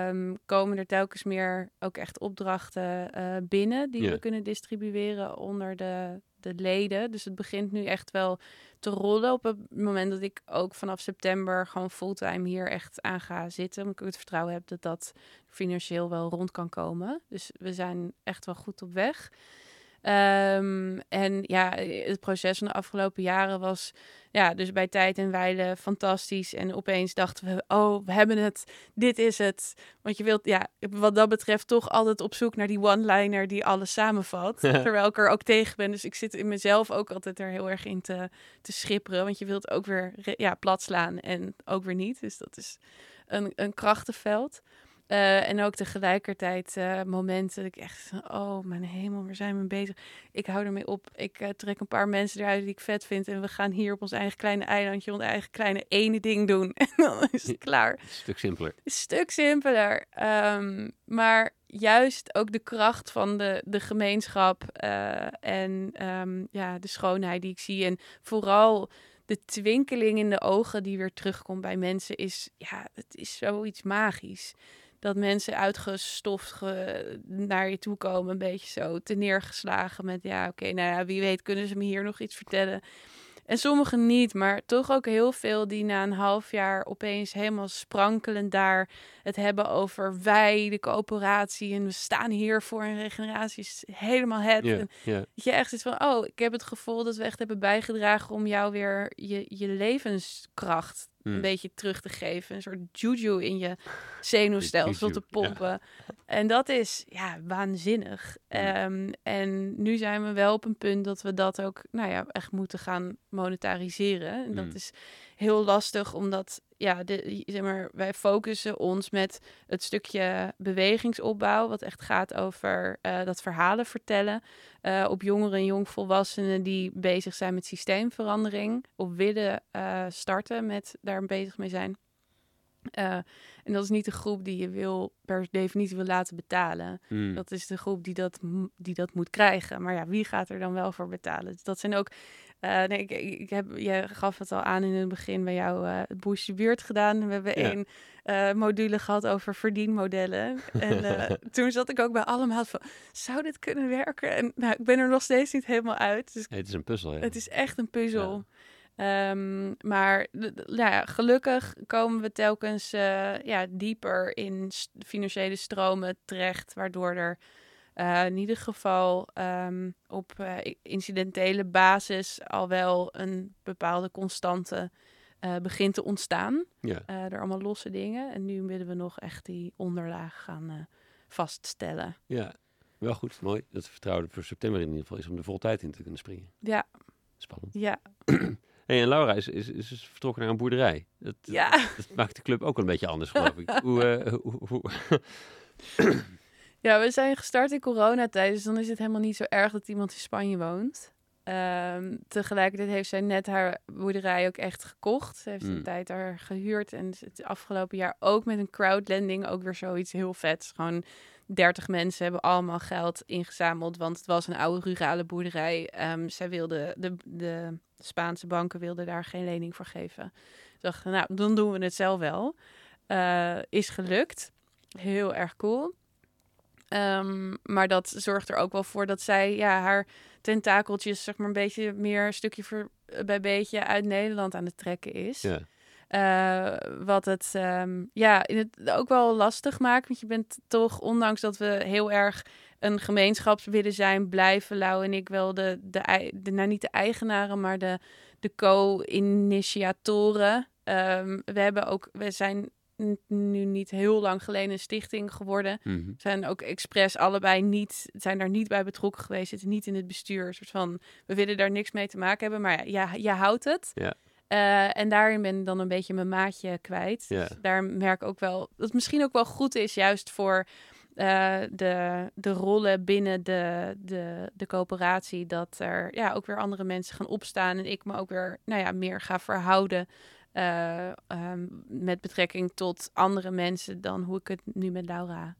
um, komen er telkens meer ook echt opdrachten binnen die yeah. we kunnen distribueren onder de, de leden. Dus het begint nu echt wel te rollen op het moment dat ik ook vanaf september gewoon fulltime hier echt aan ga zitten. Omdat ik het vertrouwen heb dat dat financieel wel rond kan komen. Dus we zijn echt wel goed op weg. Um, en ja, het proces van de afgelopen jaren was ja, dus bij tijd en wijle fantastisch. En opeens dachten we, oh, we hebben het, dit is het. Want je wilt, ja, wat dat betreft toch altijd op zoek naar die one-liner die alles samenvat. terwijl ik er ook tegen ben. Dus ik zit in mezelf ook altijd er heel erg in te, te schipperen. Want je wilt ook weer ja, plat slaan en ook weer niet. Dus dat is een, een krachtenveld. Uh, en ook tegelijkertijd uh, momenten dat ik echt, oh mijn hemel, waar zijn we bezig? Ik hou ermee op. Ik uh, trek een paar mensen eruit die ik vet vind. En we gaan hier op ons eigen kleine eilandje, ons eigen kleine ene ding doen. En dan is het klaar. Stuk simpeler. Stuk simpeler. Um, maar juist ook de kracht van de, de gemeenschap en um, ja, de schoonheid die ik zie. En vooral de twinkeling in de ogen die weer terugkomt bij mensen is, ja, het is zoiets magisch dat mensen uitgestoft ge naar je toe komen, een beetje zo te neergeslagen met ja, oké, okay, nou ja, wie weet kunnen ze me hier nog iets vertellen. En sommigen niet, maar toch ook heel veel die na een half jaar opeens helemaal sprankelend daar het hebben over wij, de coöperatie. En we staan hier voor een regeneratie. Is helemaal het. Yeah, en yeah. Dat je echt zit van, oh, ik heb het gevoel dat we echt hebben bijgedragen om jou weer je, je levenskracht Hmm. een beetje terug te geven. Een soort juju in je zenuwstelsel te pompen. Ja. En dat is ja, waanzinnig. Hmm. Um, en nu zijn we wel op een punt dat we dat ook nou ja, echt moeten gaan monetariseren. En dat Hmm. is heel lastig, omdat ja, de, zeg maar, wij focussen ons met het stukje bewegingsopbouw, wat echt gaat over uh, dat verhalen vertellen. Uh, op jongeren en jongvolwassenen die bezig zijn met systeemverandering, of willen uh, starten met daar bezig mee zijn. En dat is niet de groep die je wil per definitie wil laten betalen. Hmm. Dat is de groep die dat, die dat moet krijgen. Maar ja, wie gaat er dan wel voor betalen? Dus dat zijn ook. Uh, nee, ik, ik heb, je gaf het al aan in het begin bij jou uh, het Boerse Buurt gedaan. We hebben Ja. één uh, module gehad over verdienmodellen. En uh, toen zat ik ook bij allemaal van, zou dit kunnen werken? En nou, ik ben er nog steeds niet helemaal uit. Dus het is een puzzel, ja. het is echt een puzzel. Um, maar nou ja, gelukkig komen we telkens uh, ja, dieper in financiële stromen terecht, waardoor er uh, in ieder geval um, op uh, incidentele basis al wel een bepaalde constante begint te ontstaan. Ja. er allemaal losse dingen. En nu willen we nog echt die onderlaag gaan vaststellen. Ja, wel goed, mooi. Dat het vertrouwen voor september in ieder geval is om er vol tijd in te kunnen springen. Ja, Spannend. ja, Hey, en Laura is, is, is dus vertrokken naar een boerderij. Dat, ja. dat maakt de club ook een beetje anders, geloof ik. Hoe, eh, hoe, hoe- Ja, we zijn gestart in coronatijd, dus dan is het helemaal niet zo erg dat iemand in Spanje woont. Ehm, tegelijkertijd heeft zij net haar boerderij ook echt gekocht. Ze heeft Mm. een tijd daar gehuurd en het afgelopen jaar ook met een crowdlending ook weer zoiets heel vets. Gewoon 30 mensen hebben allemaal geld ingezameld, want het was een oude rurale boerderij. Ehm, zij wilde, de, de Spaanse banken wilden daar geen lening voor geven. Ze dachten, nou, dan doen we het zelf wel. Eh, is gelukt. Heel erg cool. Ehm, maar dat zorgt er ook wel voor dat zij ja, haar tentakeltjes, zeg maar, een beetje meer stukje voor, bij beetje uit Nederland aan het trekken is. ja. Eh, wat het ehm, ja, in het ook wel lastig maakt. Want je bent toch, ondanks dat we heel erg een gemeenschap willen zijn, blijven Lau en ik wel de, de, de nou niet de eigenaren, maar de, de co-initiatoren. Ehm, we hebben ook, we zijn nu niet heel lang geleden een stichting geworden Mhm. zijn ook expres allebei niet, zijn daar niet bij betrokken geweest, zitten niet in het bestuur. Een soort van, we willen daar niks mee te maken hebben, maar ja, je, je houdt het. Ja. Eh, en daarin ben ik dan een beetje mijn maatje kwijt. Ja. Dus daar merk ik ook wel dat het misschien ook wel goed is, juist voor eh, de, de rollen binnen de, de, de coöperatie, dat er ja, ook weer andere mensen gaan opstaan en ik me ook weer nou ja, meer ga verhouden. Eh, ehm, met betrekking tot andere mensen dan hoe ik het nu met Laura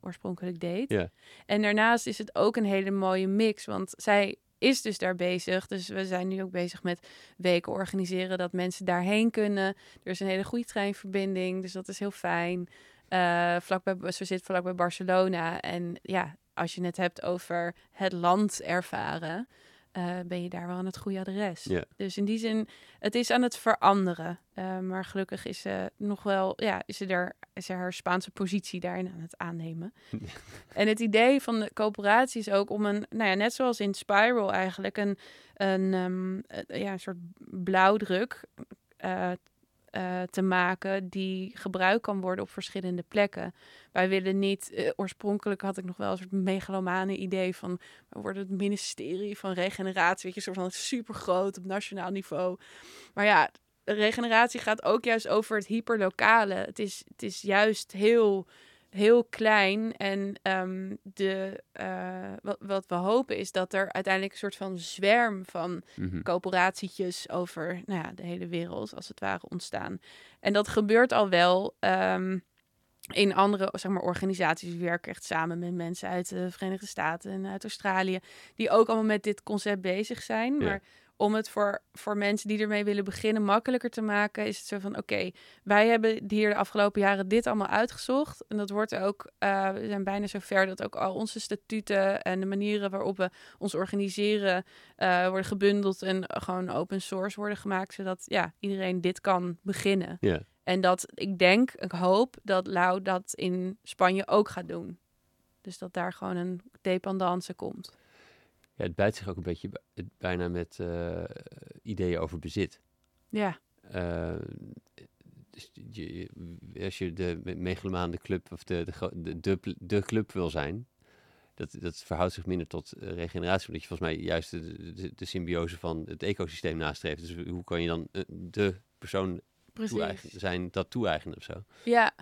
oorspronkelijk deed. En daarnaast is het ook een hele mooie mix, want zij is dus daar bezig. Dus we zijn nu ook bezig met weken organiseren dat mensen daarheen kunnen. Er is een hele goede treinverbinding, dus dat is heel fijn. Eh vlakbij, ze zit vlakbij Barcelona. En ja, als je het hebt over het land ervaren, eh, ben je daar wel aan het goede adres. Dus in die zin, het is aan het veranderen. Eh, maar gelukkig is ze nog wel, ja, is ze, er, is ze haar Spaanse positie daarin aan het aannemen. en het idee van de coöperatie is ook om een, nou ja, net zoals in Spiral eigenlijk, een, een, ehm, eh, ja, een soort blauwdruk eh, eh, te maken die gebruikt kan worden op verschillende plekken. Wij willen niet, eh, oorspronkelijk had ik nog wel een soort megalomane idee van, we worden het ministerie van regeneratie, weet je, soort van super groot op nationaal niveau. Maar ja, regeneratie gaat ook juist over het hyperlokale. Het is, het is juist heel, heel klein. En ehm, de, eh, wat, wat we hopen is dat er uiteindelijk een soort van zwerm van coöperatietjes over nou ja, de hele wereld, als het ware, ontstaan. En dat gebeurt al wel ehm, in andere zeg maar, organisaties. We werken echt samen met mensen uit de Verenigde Staten en uit Australië, die ook allemaal met dit concept bezig zijn. Ja. Om het voor, voor mensen die ermee willen beginnen makkelijker te maken, is het zo van: oké, wij hebben hier de afgelopen jaren dit allemaal uitgezocht. En dat wordt ook, eh, we zijn bijna zover dat ook al onze statuten en de manieren waarop we ons organiseren eh, worden gebundeld en gewoon open source worden gemaakt, zodat ja, iedereen dit kan beginnen. En dat ik denk, ik hoop dat Lau dat in Spanje ook gaat doen. Dus dat daar gewoon een dependance komt. Ja, het bijt zich ook een beetje bijna met eh, ideeën over bezit. Ja, Eh, dus je, je- als je de me- megalomaande club of de, de, de, club wil zijn, dat, dat verhoudt zich minder tot eh, regeneratie, omdat je volgens mij juist de, de, de symbiose van het ecosysteem nastreeft. Dus hoe kan je dan eh, de persoon precies. zijn dat toe-eigenen of zo? Ja.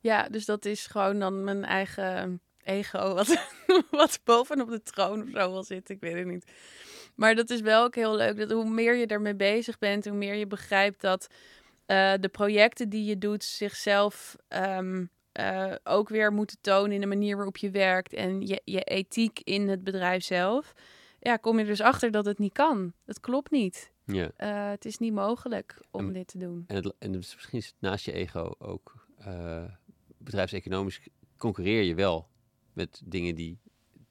ja, dus dat is gewoon dan mijn eigen ego wat, wat bovenop de troon of zo wil zitten. Ik weet het niet. Maar dat is wel ook heel leuk. Dat hoe meer je ermee bezig bent, hoe meer je begrijpt dat eh, de projecten die je doet zichzelf ehm, eh, ook weer moeten tonen in de manier waarop je werkt en je, je ethiek in het bedrijf zelf. Ja, kom je dus achter dat het niet kan. Het klopt niet. Ja. Eh, het is niet mogelijk om En- dit te doen. En, het, en dus misschien is het naast je ego ook bedrijfseconomisch concurreer je wel met dingen die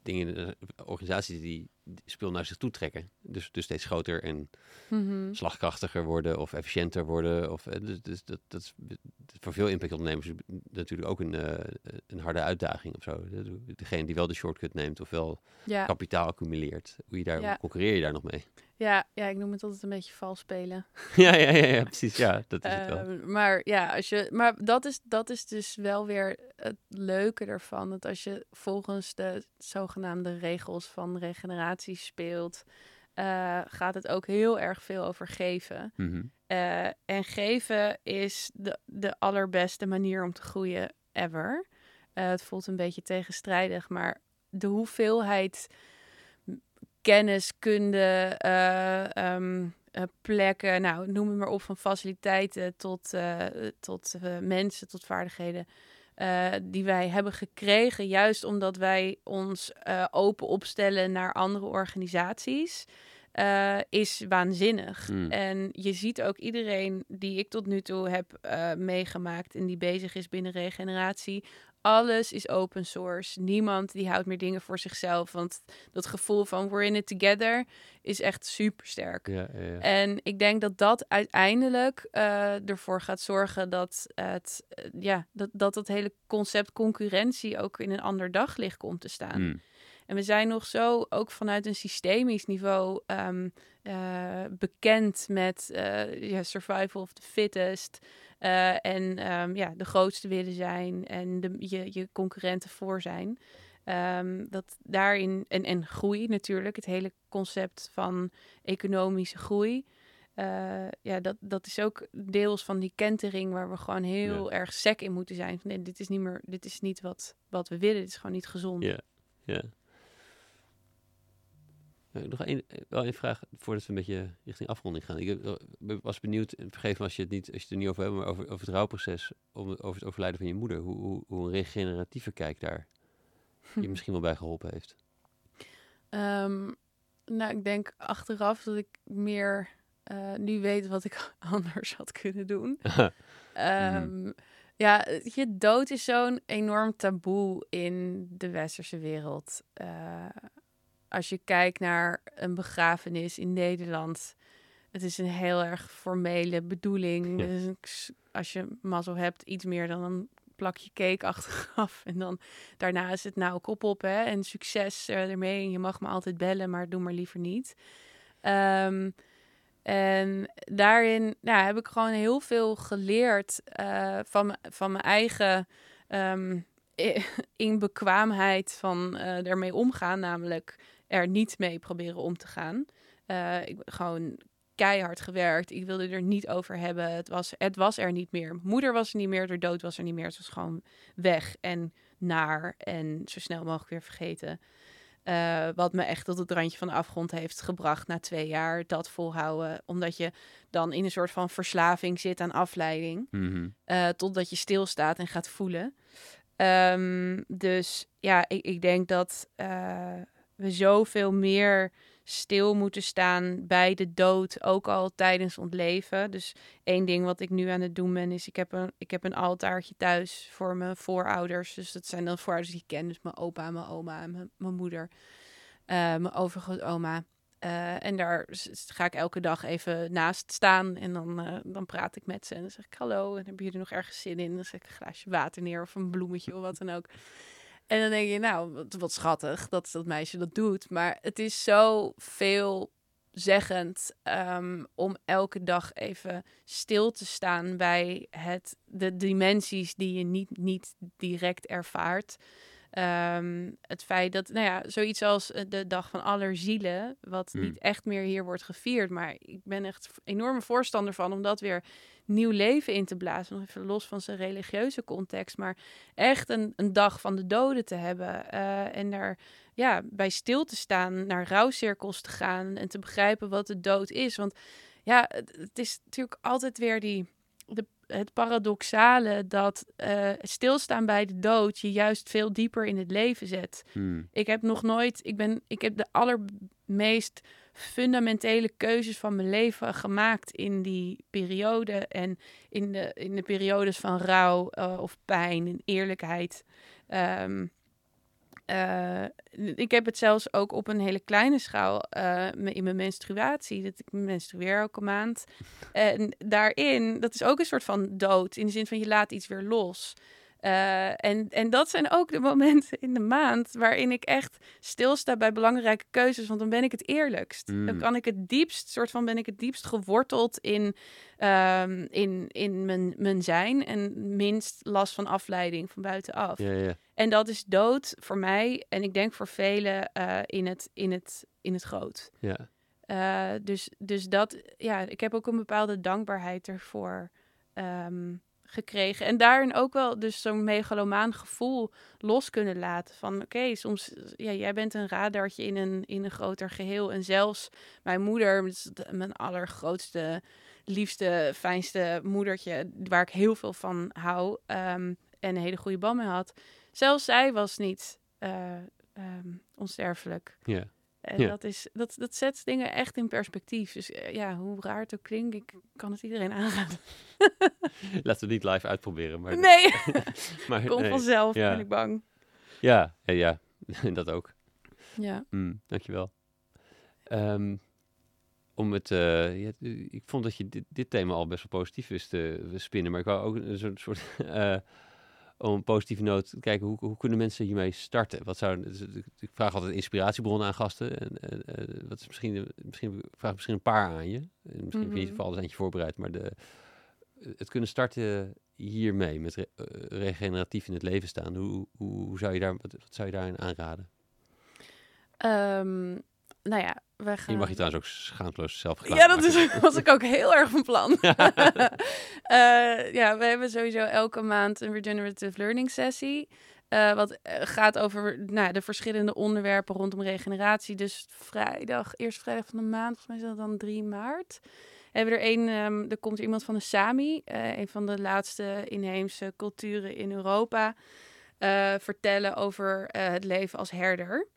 dingen, eh, organisaties die spul naar zich toe trekken. Dus, dus steeds groter en Mhm. slagkrachtiger worden of efficiënter worden. Of, eh, dus, dus dat, dat is voor veel impactondernemers natuurlijk ook een, eh, een harde uitdaging of zo. Degene die wel de shortcut neemt of wel Ja. kapitaal accumuleert. Hoe, je daar, Ja. concurreer je daar nog mee? Ja, ja, ik noem het altijd een beetje vals spelen. ja, ja, ja, ja, precies. Ja, dat is het wel. Ehm, maar ja, als je, maar dat is, dat is dus wel weer het leuke ervan. Dat als je volgens de zogenaamde regels van regeneratie speelt, eh, gaat het ook heel erg veel over geven. Mhm. Eh, en geven is de, de allerbeste manier om te groeien ever. Eh, het voelt een beetje tegenstrijdig, maar de hoeveelheid kennis, kunde, eh, ehm, eh, plekken, nou, noem het maar op, van faciliteiten tot, eh, tot mensen, tot vaardigheden. die wij hebben gekregen, juist omdat wij ons open opstellen naar andere organisaties, eh, is waanzinnig. Mm. En je ziet ook iedereen die ik tot nu toe heb eh, meegemaakt en die bezig is binnen regeneratie. Alles is open source. Niemand die houdt meer dingen voor zichzelf. Want dat gevoel van we're in it together is echt super sterk. Ja, ja, ja. En ik denk dat dat uiteindelijk eh, ervoor gaat zorgen dat het, ja, dat, dat het hele concept concurrentie ook in een ander daglicht komt te staan. Mm. En we zijn nog zo, ook vanuit een systemisch niveau, ehm, eh, bekend met eh, ja, survival of the fittest. eh, en ehm, ja, de grootste willen zijn en de, je, je concurrenten voor zijn. Ehm, dat daarin, en, en groei natuurlijk, het hele concept van economische groei. ja, dat, dat is ook deels van die kentering waar we gewoon heel erg sec in moeten zijn. Van, nee, dit is niet meer, dit is niet wat, wat we willen. Dit is gewoon niet gezond. Ja, ja. Eh, Nog één, eh, wel een vraag voordat we een beetje richting afronding gaan. Ik eh, was benieuwd, en vergeef me als je het niet, als je het er niet over hebt, maar over, over het rouwproces, om, over het overlijden van je moeder. Hoe, hoe, hoe een regeneratieve kijk daar je misschien wel bij geholpen heeft. Ehm, nou, ik denk achteraf dat ik meer nu weet wat ik anders had kunnen doen. Ehm, Ja, je dood is zo'n enorm taboe in de westerse wereld. Eh, als je kijkt naar een begrafenis in Nederland, het is een heel erg formele bedoeling. Ja. Het is een s- als je mazzel hebt, iets meer dan een plakje cake achteraf. En dan daarna is het nou kop op hè, en succes eh, ermee. En je mag me altijd bellen, maar doe maar liever niet. Ehm, en daarin nou, heb ik gewoon heel veel geleerd eh, van, van mijn eigen i- inbekwaamheid van eh ermee omgaan. Namelijk er niet mee proberen om te gaan. Eh, ik ben gewoon keihard gewerkt. Ik wilde er niet over hebben. Het was, het was er niet meer. Mijn moeder was er niet meer. De dood was er niet meer. Het was gewoon weg en naar en zo snel mogelijk weer vergeten. Eh, wat me echt tot het randje van de afgrond heeft gebracht na twee jaar. Dat volhouden. Omdat je dan in een soort van verslaving zit aan afleiding. Mhm. eh, totdat je stilstaat en gaat voelen. Ehm, dus ja, ik, ik denk dat we zoveel meer stil moeten staan bij de dood, ook al tijdens ons leven. Dus één ding wat ik nu aan het doen ben, is ik heb een, ik heb een altaartje thuis voor mijn voorouders. Dus dat zijn dan voorouders die ik ken, dus mijn opa, mijn oma en mijn, moeder, eh, mijn overgrootoma. Eh, en daar ga ik elke dag even naast staan en dan, eh, dan praat ik met ze en dan zeg ik hallo en hebben jullie nog ergens zin in? Dan zet ik een glaasje water neer of een bloemetje of wat dan ook. En dan denk je, nou, wat, schattig dat dat meisje dat doet. Maar het is zo veelzeggend ehm, om elke dag even stil te staan bij het, de dimensies die je niet, niet direct ervaart. Ehm, het feit dat, nou ja, zoiets als eh, de dag van allerzielen, wat Hmm. niet echt meer hier wordt gevierd, maar ik ben echt enorme voorstander van om dat weer nieuw leven in te blazen. Nog even los van zijn religieuze context, maar echt een, een dag van de doden te hebben eh, en daar ja, bij stil te staan, naar rouwcirkels te gaan en te begrijpen wat de dood is. Want ja, het, het is natuurlijk altijd weer die, de, het paradoxale dat eh, stilstaan bij de dood je juist veel dieper in het leven zet. Hmm. Ik heb nog nooit, ik ben, ik heb de allermeest fundamentele keuzes van mijn leven gemaakt in die periode en in de, in de periodes van rouw eh, of pijn en eerlijkheid. Ehm, eh, ik heb het zelfs ook op een hele kleine schaal eh, in mijn menstruatie. Dat ik menstrueer elke maand. En daarin, dat is ook een soort van dood. In de zin van je laat iets weer los. Uh, en, en dat zijn ook de momenten in de maand waarin ik echt stilsta bij belangrijke keuzes. Want dan ben ik het eerlijkst. Dan Mm. kan ik het diepst, soort van ben ik het diepst geworteld in, ehm, in, in mijn, mijn zijn. En minst last van afleiding van buitenaf. Ja, ja. En dat is dood voor mij. En ik denk voor velen eh, in, het, in, het, in het groot. ja. Eh, dus, dus dat, ja, ik heb ook een bepaalde dankbaarheid ervoor ehm, gekregen. En daarin ook wel dus zo'n megalomaan gevoel los kunnen laten. Van oké, soms, ja, jij bent een radartje in een, in een groter geheel. En zelfs mijn moeder, de- mijn allergrootste, liefste, fijnste moedertje, waar ik heel veel van hou ehm, en een hele goede band mee had. Zelfs zij was niet eh, ehm, onsterfelijk. ja. En dat, is, dat, dat zet dingen echt in perspectief. Dus eh, ja, hoe raar het ook klinkt, ik kan het iedereen aanraden. Laten we het niet live uitproberen. Maar, Nee, maar kom nee. vanzelf, Ja. ben ik bang. Ja, ja, ja. dat ook. Ja. Mm, dankjewel. Ehm om het, eh, ja, ik vond dat je dit, dit thema al best wel positief wist te spinnen, maar ik wou ook een soort, soort om een positieve noot te kijken, hoe, hoe kunnen mensen hiermee starten? Wat zou, dus, ik- vraag altijd inspiratiebronnen aan gasten. En, en, eh, wat is misschien, misschien ik vraag misschien een paar aan je. En misschien heb je niet Mhm. voor alles eentje voorbereid, maar de, het kunnen starten hiermee, met re- eh, regeneratief in het leven staan. Hoe, hoe, hoe zou je daar, wat, wat zou je daarin aanraden? Ehm, nou ja, Je gaan... mag je trouwens ook schaamteloos zelf Ja, dat is, was ik ook heel erg van plan. Eh, ja, we hebben sowieso elke maand een regenerative learning sessie. eh, wat eh, gaat over nou, de verschillende onderwerpen rondom regeneratie. Dus vrijdag, eerste vrijdag van de maand, volgens mij is dat dan 3 maart. Hebben we er een, ehm, er komt iemand van de Sami, een van de laatste inheemse culturen in Europa, vertellen over het leven als herder.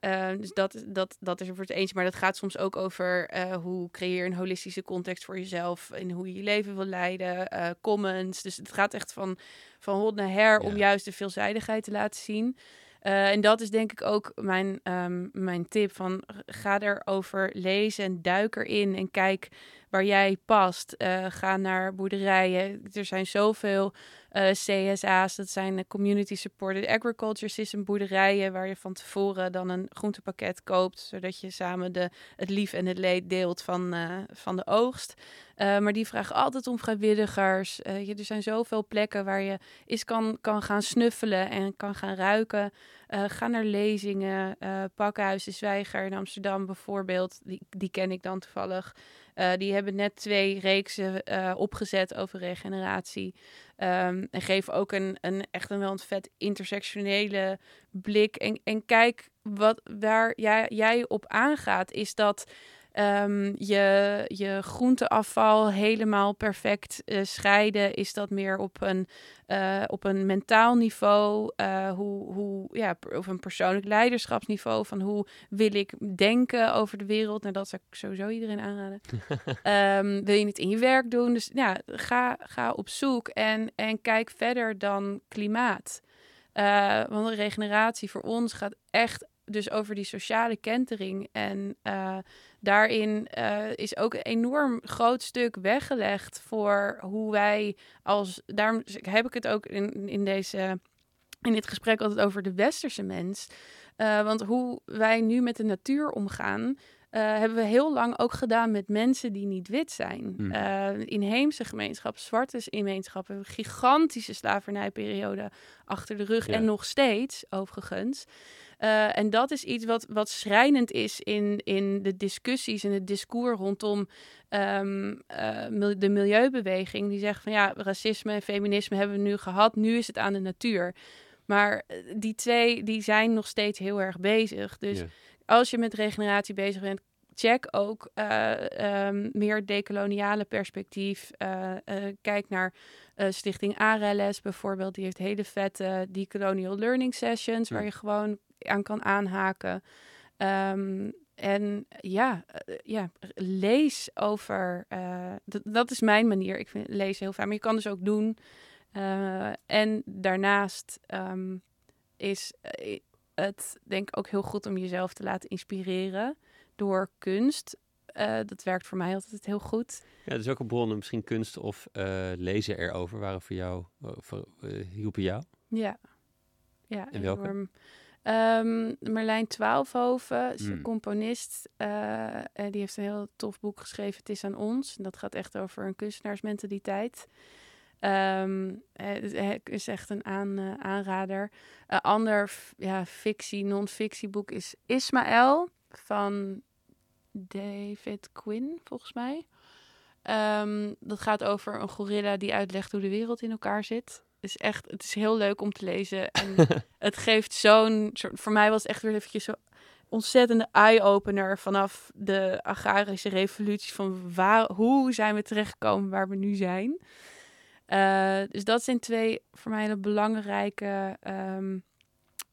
Eh, dus dat, dat, dat is er voor het eentje. Maar dat gaat soms ook over eh, hoe creëer een holistische context voor jezelf. En hoe je je leven wil leiden. eh, commons. Dus het gaat echt van, van hot naar her om juist de veelzijdigheid te laten zien. Eh, en dat is denk ik ook mijn, ehm, mijn tip. Van, ga erover lezen en duik erin. En kijk waar jij past. Eh, ga naar boerderijen. Er zijn zoveel eh, CSA's, dat zijn Community Supported Agriculture System boerderijen, waar je van tevoren dan een groentepakket koopt, zodat je samen de, het lief en het leed deelt van, eh, van de oogst. Maar die vragen altijd om vrijwilligers. Er zijn zoveel plekken waar je eens kan, kan gaan snuffelen en kan gaan ruiken. Eh, ga naar lezingen. eh Pakhuis de Zwijger in Amsterdam bijvoorbeeld. Die, die ken ik dan toevallig. Eh, die hebben net twee reeksen eh, opgezet over regeneratie. Ehm, en geven ook een, een echt een wel een vet intersectionele blik. En, en kijk wat, waar jij, jij op aangaat. Is dat ehm, je, je groenteafval helemaal perfect eh, scheiden? Is dat meer op een, eh, op een mentaal niveau? Eh, hoe, hoe, ja, of een persoonlijk leiderschapsniveau? Van hoe wil ik denken over de wereld? Nou, dat zou ik sowieso iedereen aanraden. Ehm, wil je het in je werk doen? Dus ja, ga, ga op zoek en, en kijk verder dan klimaat. Want de regeneratie voor ons gaat echt dus over die sociale kentering. En eh, daarin eh, is ook een enorm groot stuk weggelegd voor hoe wij als... Daarom heb ik het ook in, in, deze, in dit gesprek altijd over de westerse mens. Eh, want hoe wij nu met de natuur omgaan... hebben we heel lang ook gedaan met mensen die niet wit zijn. Hmm. Inheemse gemeenschappen, zwarte gemeenschappen, hebben een gigantische slavernijperiode achter de rug. Ja. En nog steeds, overigens. Eh, en dat is iets wat, wat schrijnend is in, in de discussies en het discours rondom ehm, eh, de milieubeweging. Die zegt van ja, racisme en feminisme hebben we nu gehad, nu is het aan de natuur. Maar eh, die twee die zijn nog steeds heel erg bezig. Dus als je met regeneratie bezig bent, check ook eh, ehm, meer decoloniale perspectief. Kijk naar Stichting ARLS bijvoorbeeld. Die heeft hele vette decolonial learning sessions... waar je gewoon aan kan aanhaken. Ehm, en ja, eh, ja, lees over... eh, dat, is mijn manier. Ik vind lezen heel fijn. Maar je kan dus ook doen... Eh, en daarnaast ehm, is eh, het denk ik ook heel goed om jezelf te laten inspireren door kunst. Eh, dat werkt voor mij altijd heel goed. Ja, dus welke bronnen, misschien kunst of lezen erover, waren voor jou, voor, hielpen jou? Ja. ja en welke? Enorm. Um, Merlijn Twaalfhoven is een hmm. componist. Uh, die heeft een heel tof boek geschreven, Het is aan ons. En dat gaat echt over een kunstenaarsmentaliteit. Um, het is echt een aan, uh, aanrader. Een ander ja, fictie, non-fictie boek is Ismaël van David Quinn, volgens mij. Um, dat gaat over een gorilla die uitlegt hoe de wereld in elkaar zit is echt, het is heel leuk om te lezen. En het geeft zo'n voor mij was het echt weer eventjes zo ontzettende eye-opener vanaf de agrarische revolutie. Van waar, hoe zijn we terechtgekomen waar we nu zijn. Uh, dus dat zijn twee voor mij hele belangrijke um,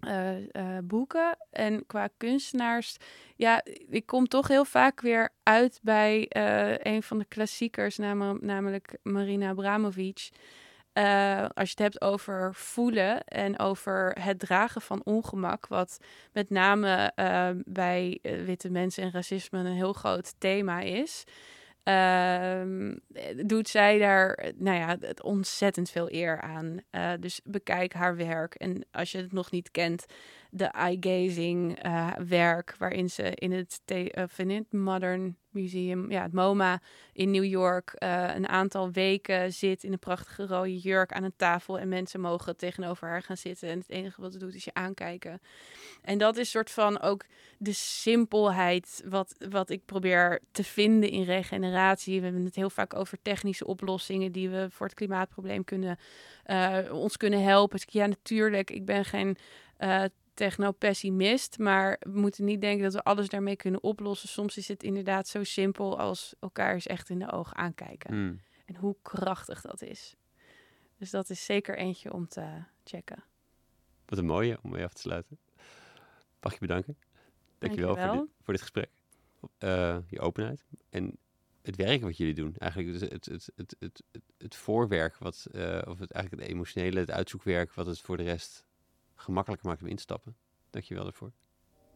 uh, uh, boeken. En qua kunstenaars, ja, ik kom toch heel vaak weer uit bij een van de klassiekers, namelijk, namelijk Marina Abramovic. Uh, als je het hebt over voelen en over het dragen van ongemak, wat met name uh, bij uh, witte mensen en racisme een heel groot thema is, ehm, doet zij daar nou ja, ontzettend veel eer aan. dus bekijk haar werk. En als je het nog niet kent, de eye-gazing werk, waarin ze in het, of in het Modern Museum, ja, het MoMA in New York, uh, een aantal weken zit in een prachtige rode jurk aan een tafel en mensen mogen tegenover haar gaan zitten en het enige wat ze doet is je aankijken. En dat is soort van ook de simpelheid wat, wat ik probeer te vinden in regeneratie. We hebben het heel vaak over technische oplossingen die we voor het klimaatprobleem kunnen, uh, ons kunnen helpen. Dus ja, natuurlijk, ik ben geen uh, techno-pessimist. Maar we moeten niet denken dat we alles daarmee kunnen oplossen. Soms is het inderdaad zo simpel als elkaar eens echt in de ogen aankijken. Hmm. En hoe krachtig dat is. Dus dat is zeker eentje om te checken. Wat een mooie om mee af te sluiten. Mag je bedanken. Dankjewel, Dankjewel. Voor, dit, voor dit gesprek. Uh, je openheid. En het werk wat jullie doen. Eigenlijk het, het, het, het, het, het voorwerk, wat, uh, of het, eigenlijk het emotionele, het uitzoekwerk, wat het voor de rest gemakkelijker maakt om instappen. Dankjewel daarvoor.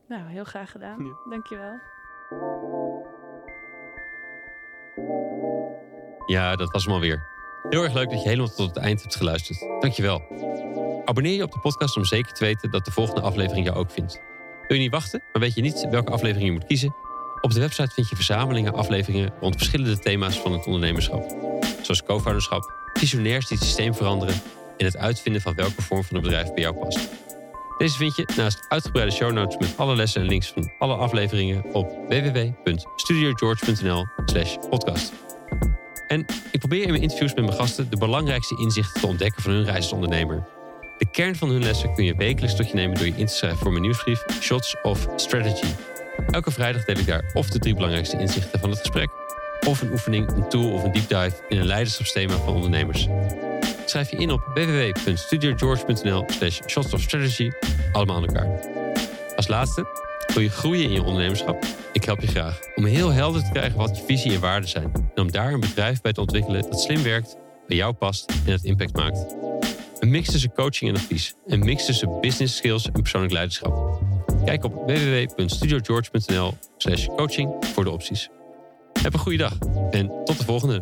Nou, heel graag gedaan. Ja. Dankjewel. Ja, dat was hem alweer. Heel erg leuk dat je helemaal tot het eind hebt geluisterd. Dankjewel. Abonneer je op de podcast om zeker te weten dat de volgende aflevering jou ook vindt. Wil je niet wachten, maar weet je niet welke aflevering je moet kiezen? Op de website vind je verzamelingen afleveringen rond verschillende thema's van het ondernemerschap. Zoals co-founderschap, visionairs die het systeem veranderen en het uitvinden van welke vorm van een bedrijf bij jou past. Deze vind je naast uitgebreide show notes met alle lessen en links van alle afleveringen op www.studiogeorge.nl/slash podcast. En ik probeer in mijn interviews met mijn gasten de belangrijkste inzichten te ontdekken van hun reis als ondernemer. De kern van hun lessen kun je wekelijks tot je nemen door je in te schrijven voor mijn nieuwsbrief Shots of Strategy. Elke vrijdag deel ik daar of de drie belangrijkste inzichten van het gesprek, of een oefening, een tool of een deep dive in een leiderschapsthema van ondernemers. Schrijf je in op www.studiogeorge.nl slash shots strategy. Allemaal aan elkaar. Als laatste, wil je groeien in je ondernemerschap? Ik help je graag om heel helder te krijgen wat je visie en waarden zijn. En om daar een bedrijf bij te ontwikkelen dat slim werkt, bij jou past en het impact maakt. Een mix tussen coaching en advies. Een mix tussen business skills en persoonlijk leiderschap. Kijk op www.studiogeorge.nl slash coaching voor de opties. Heb een goede dag en tot de volgende.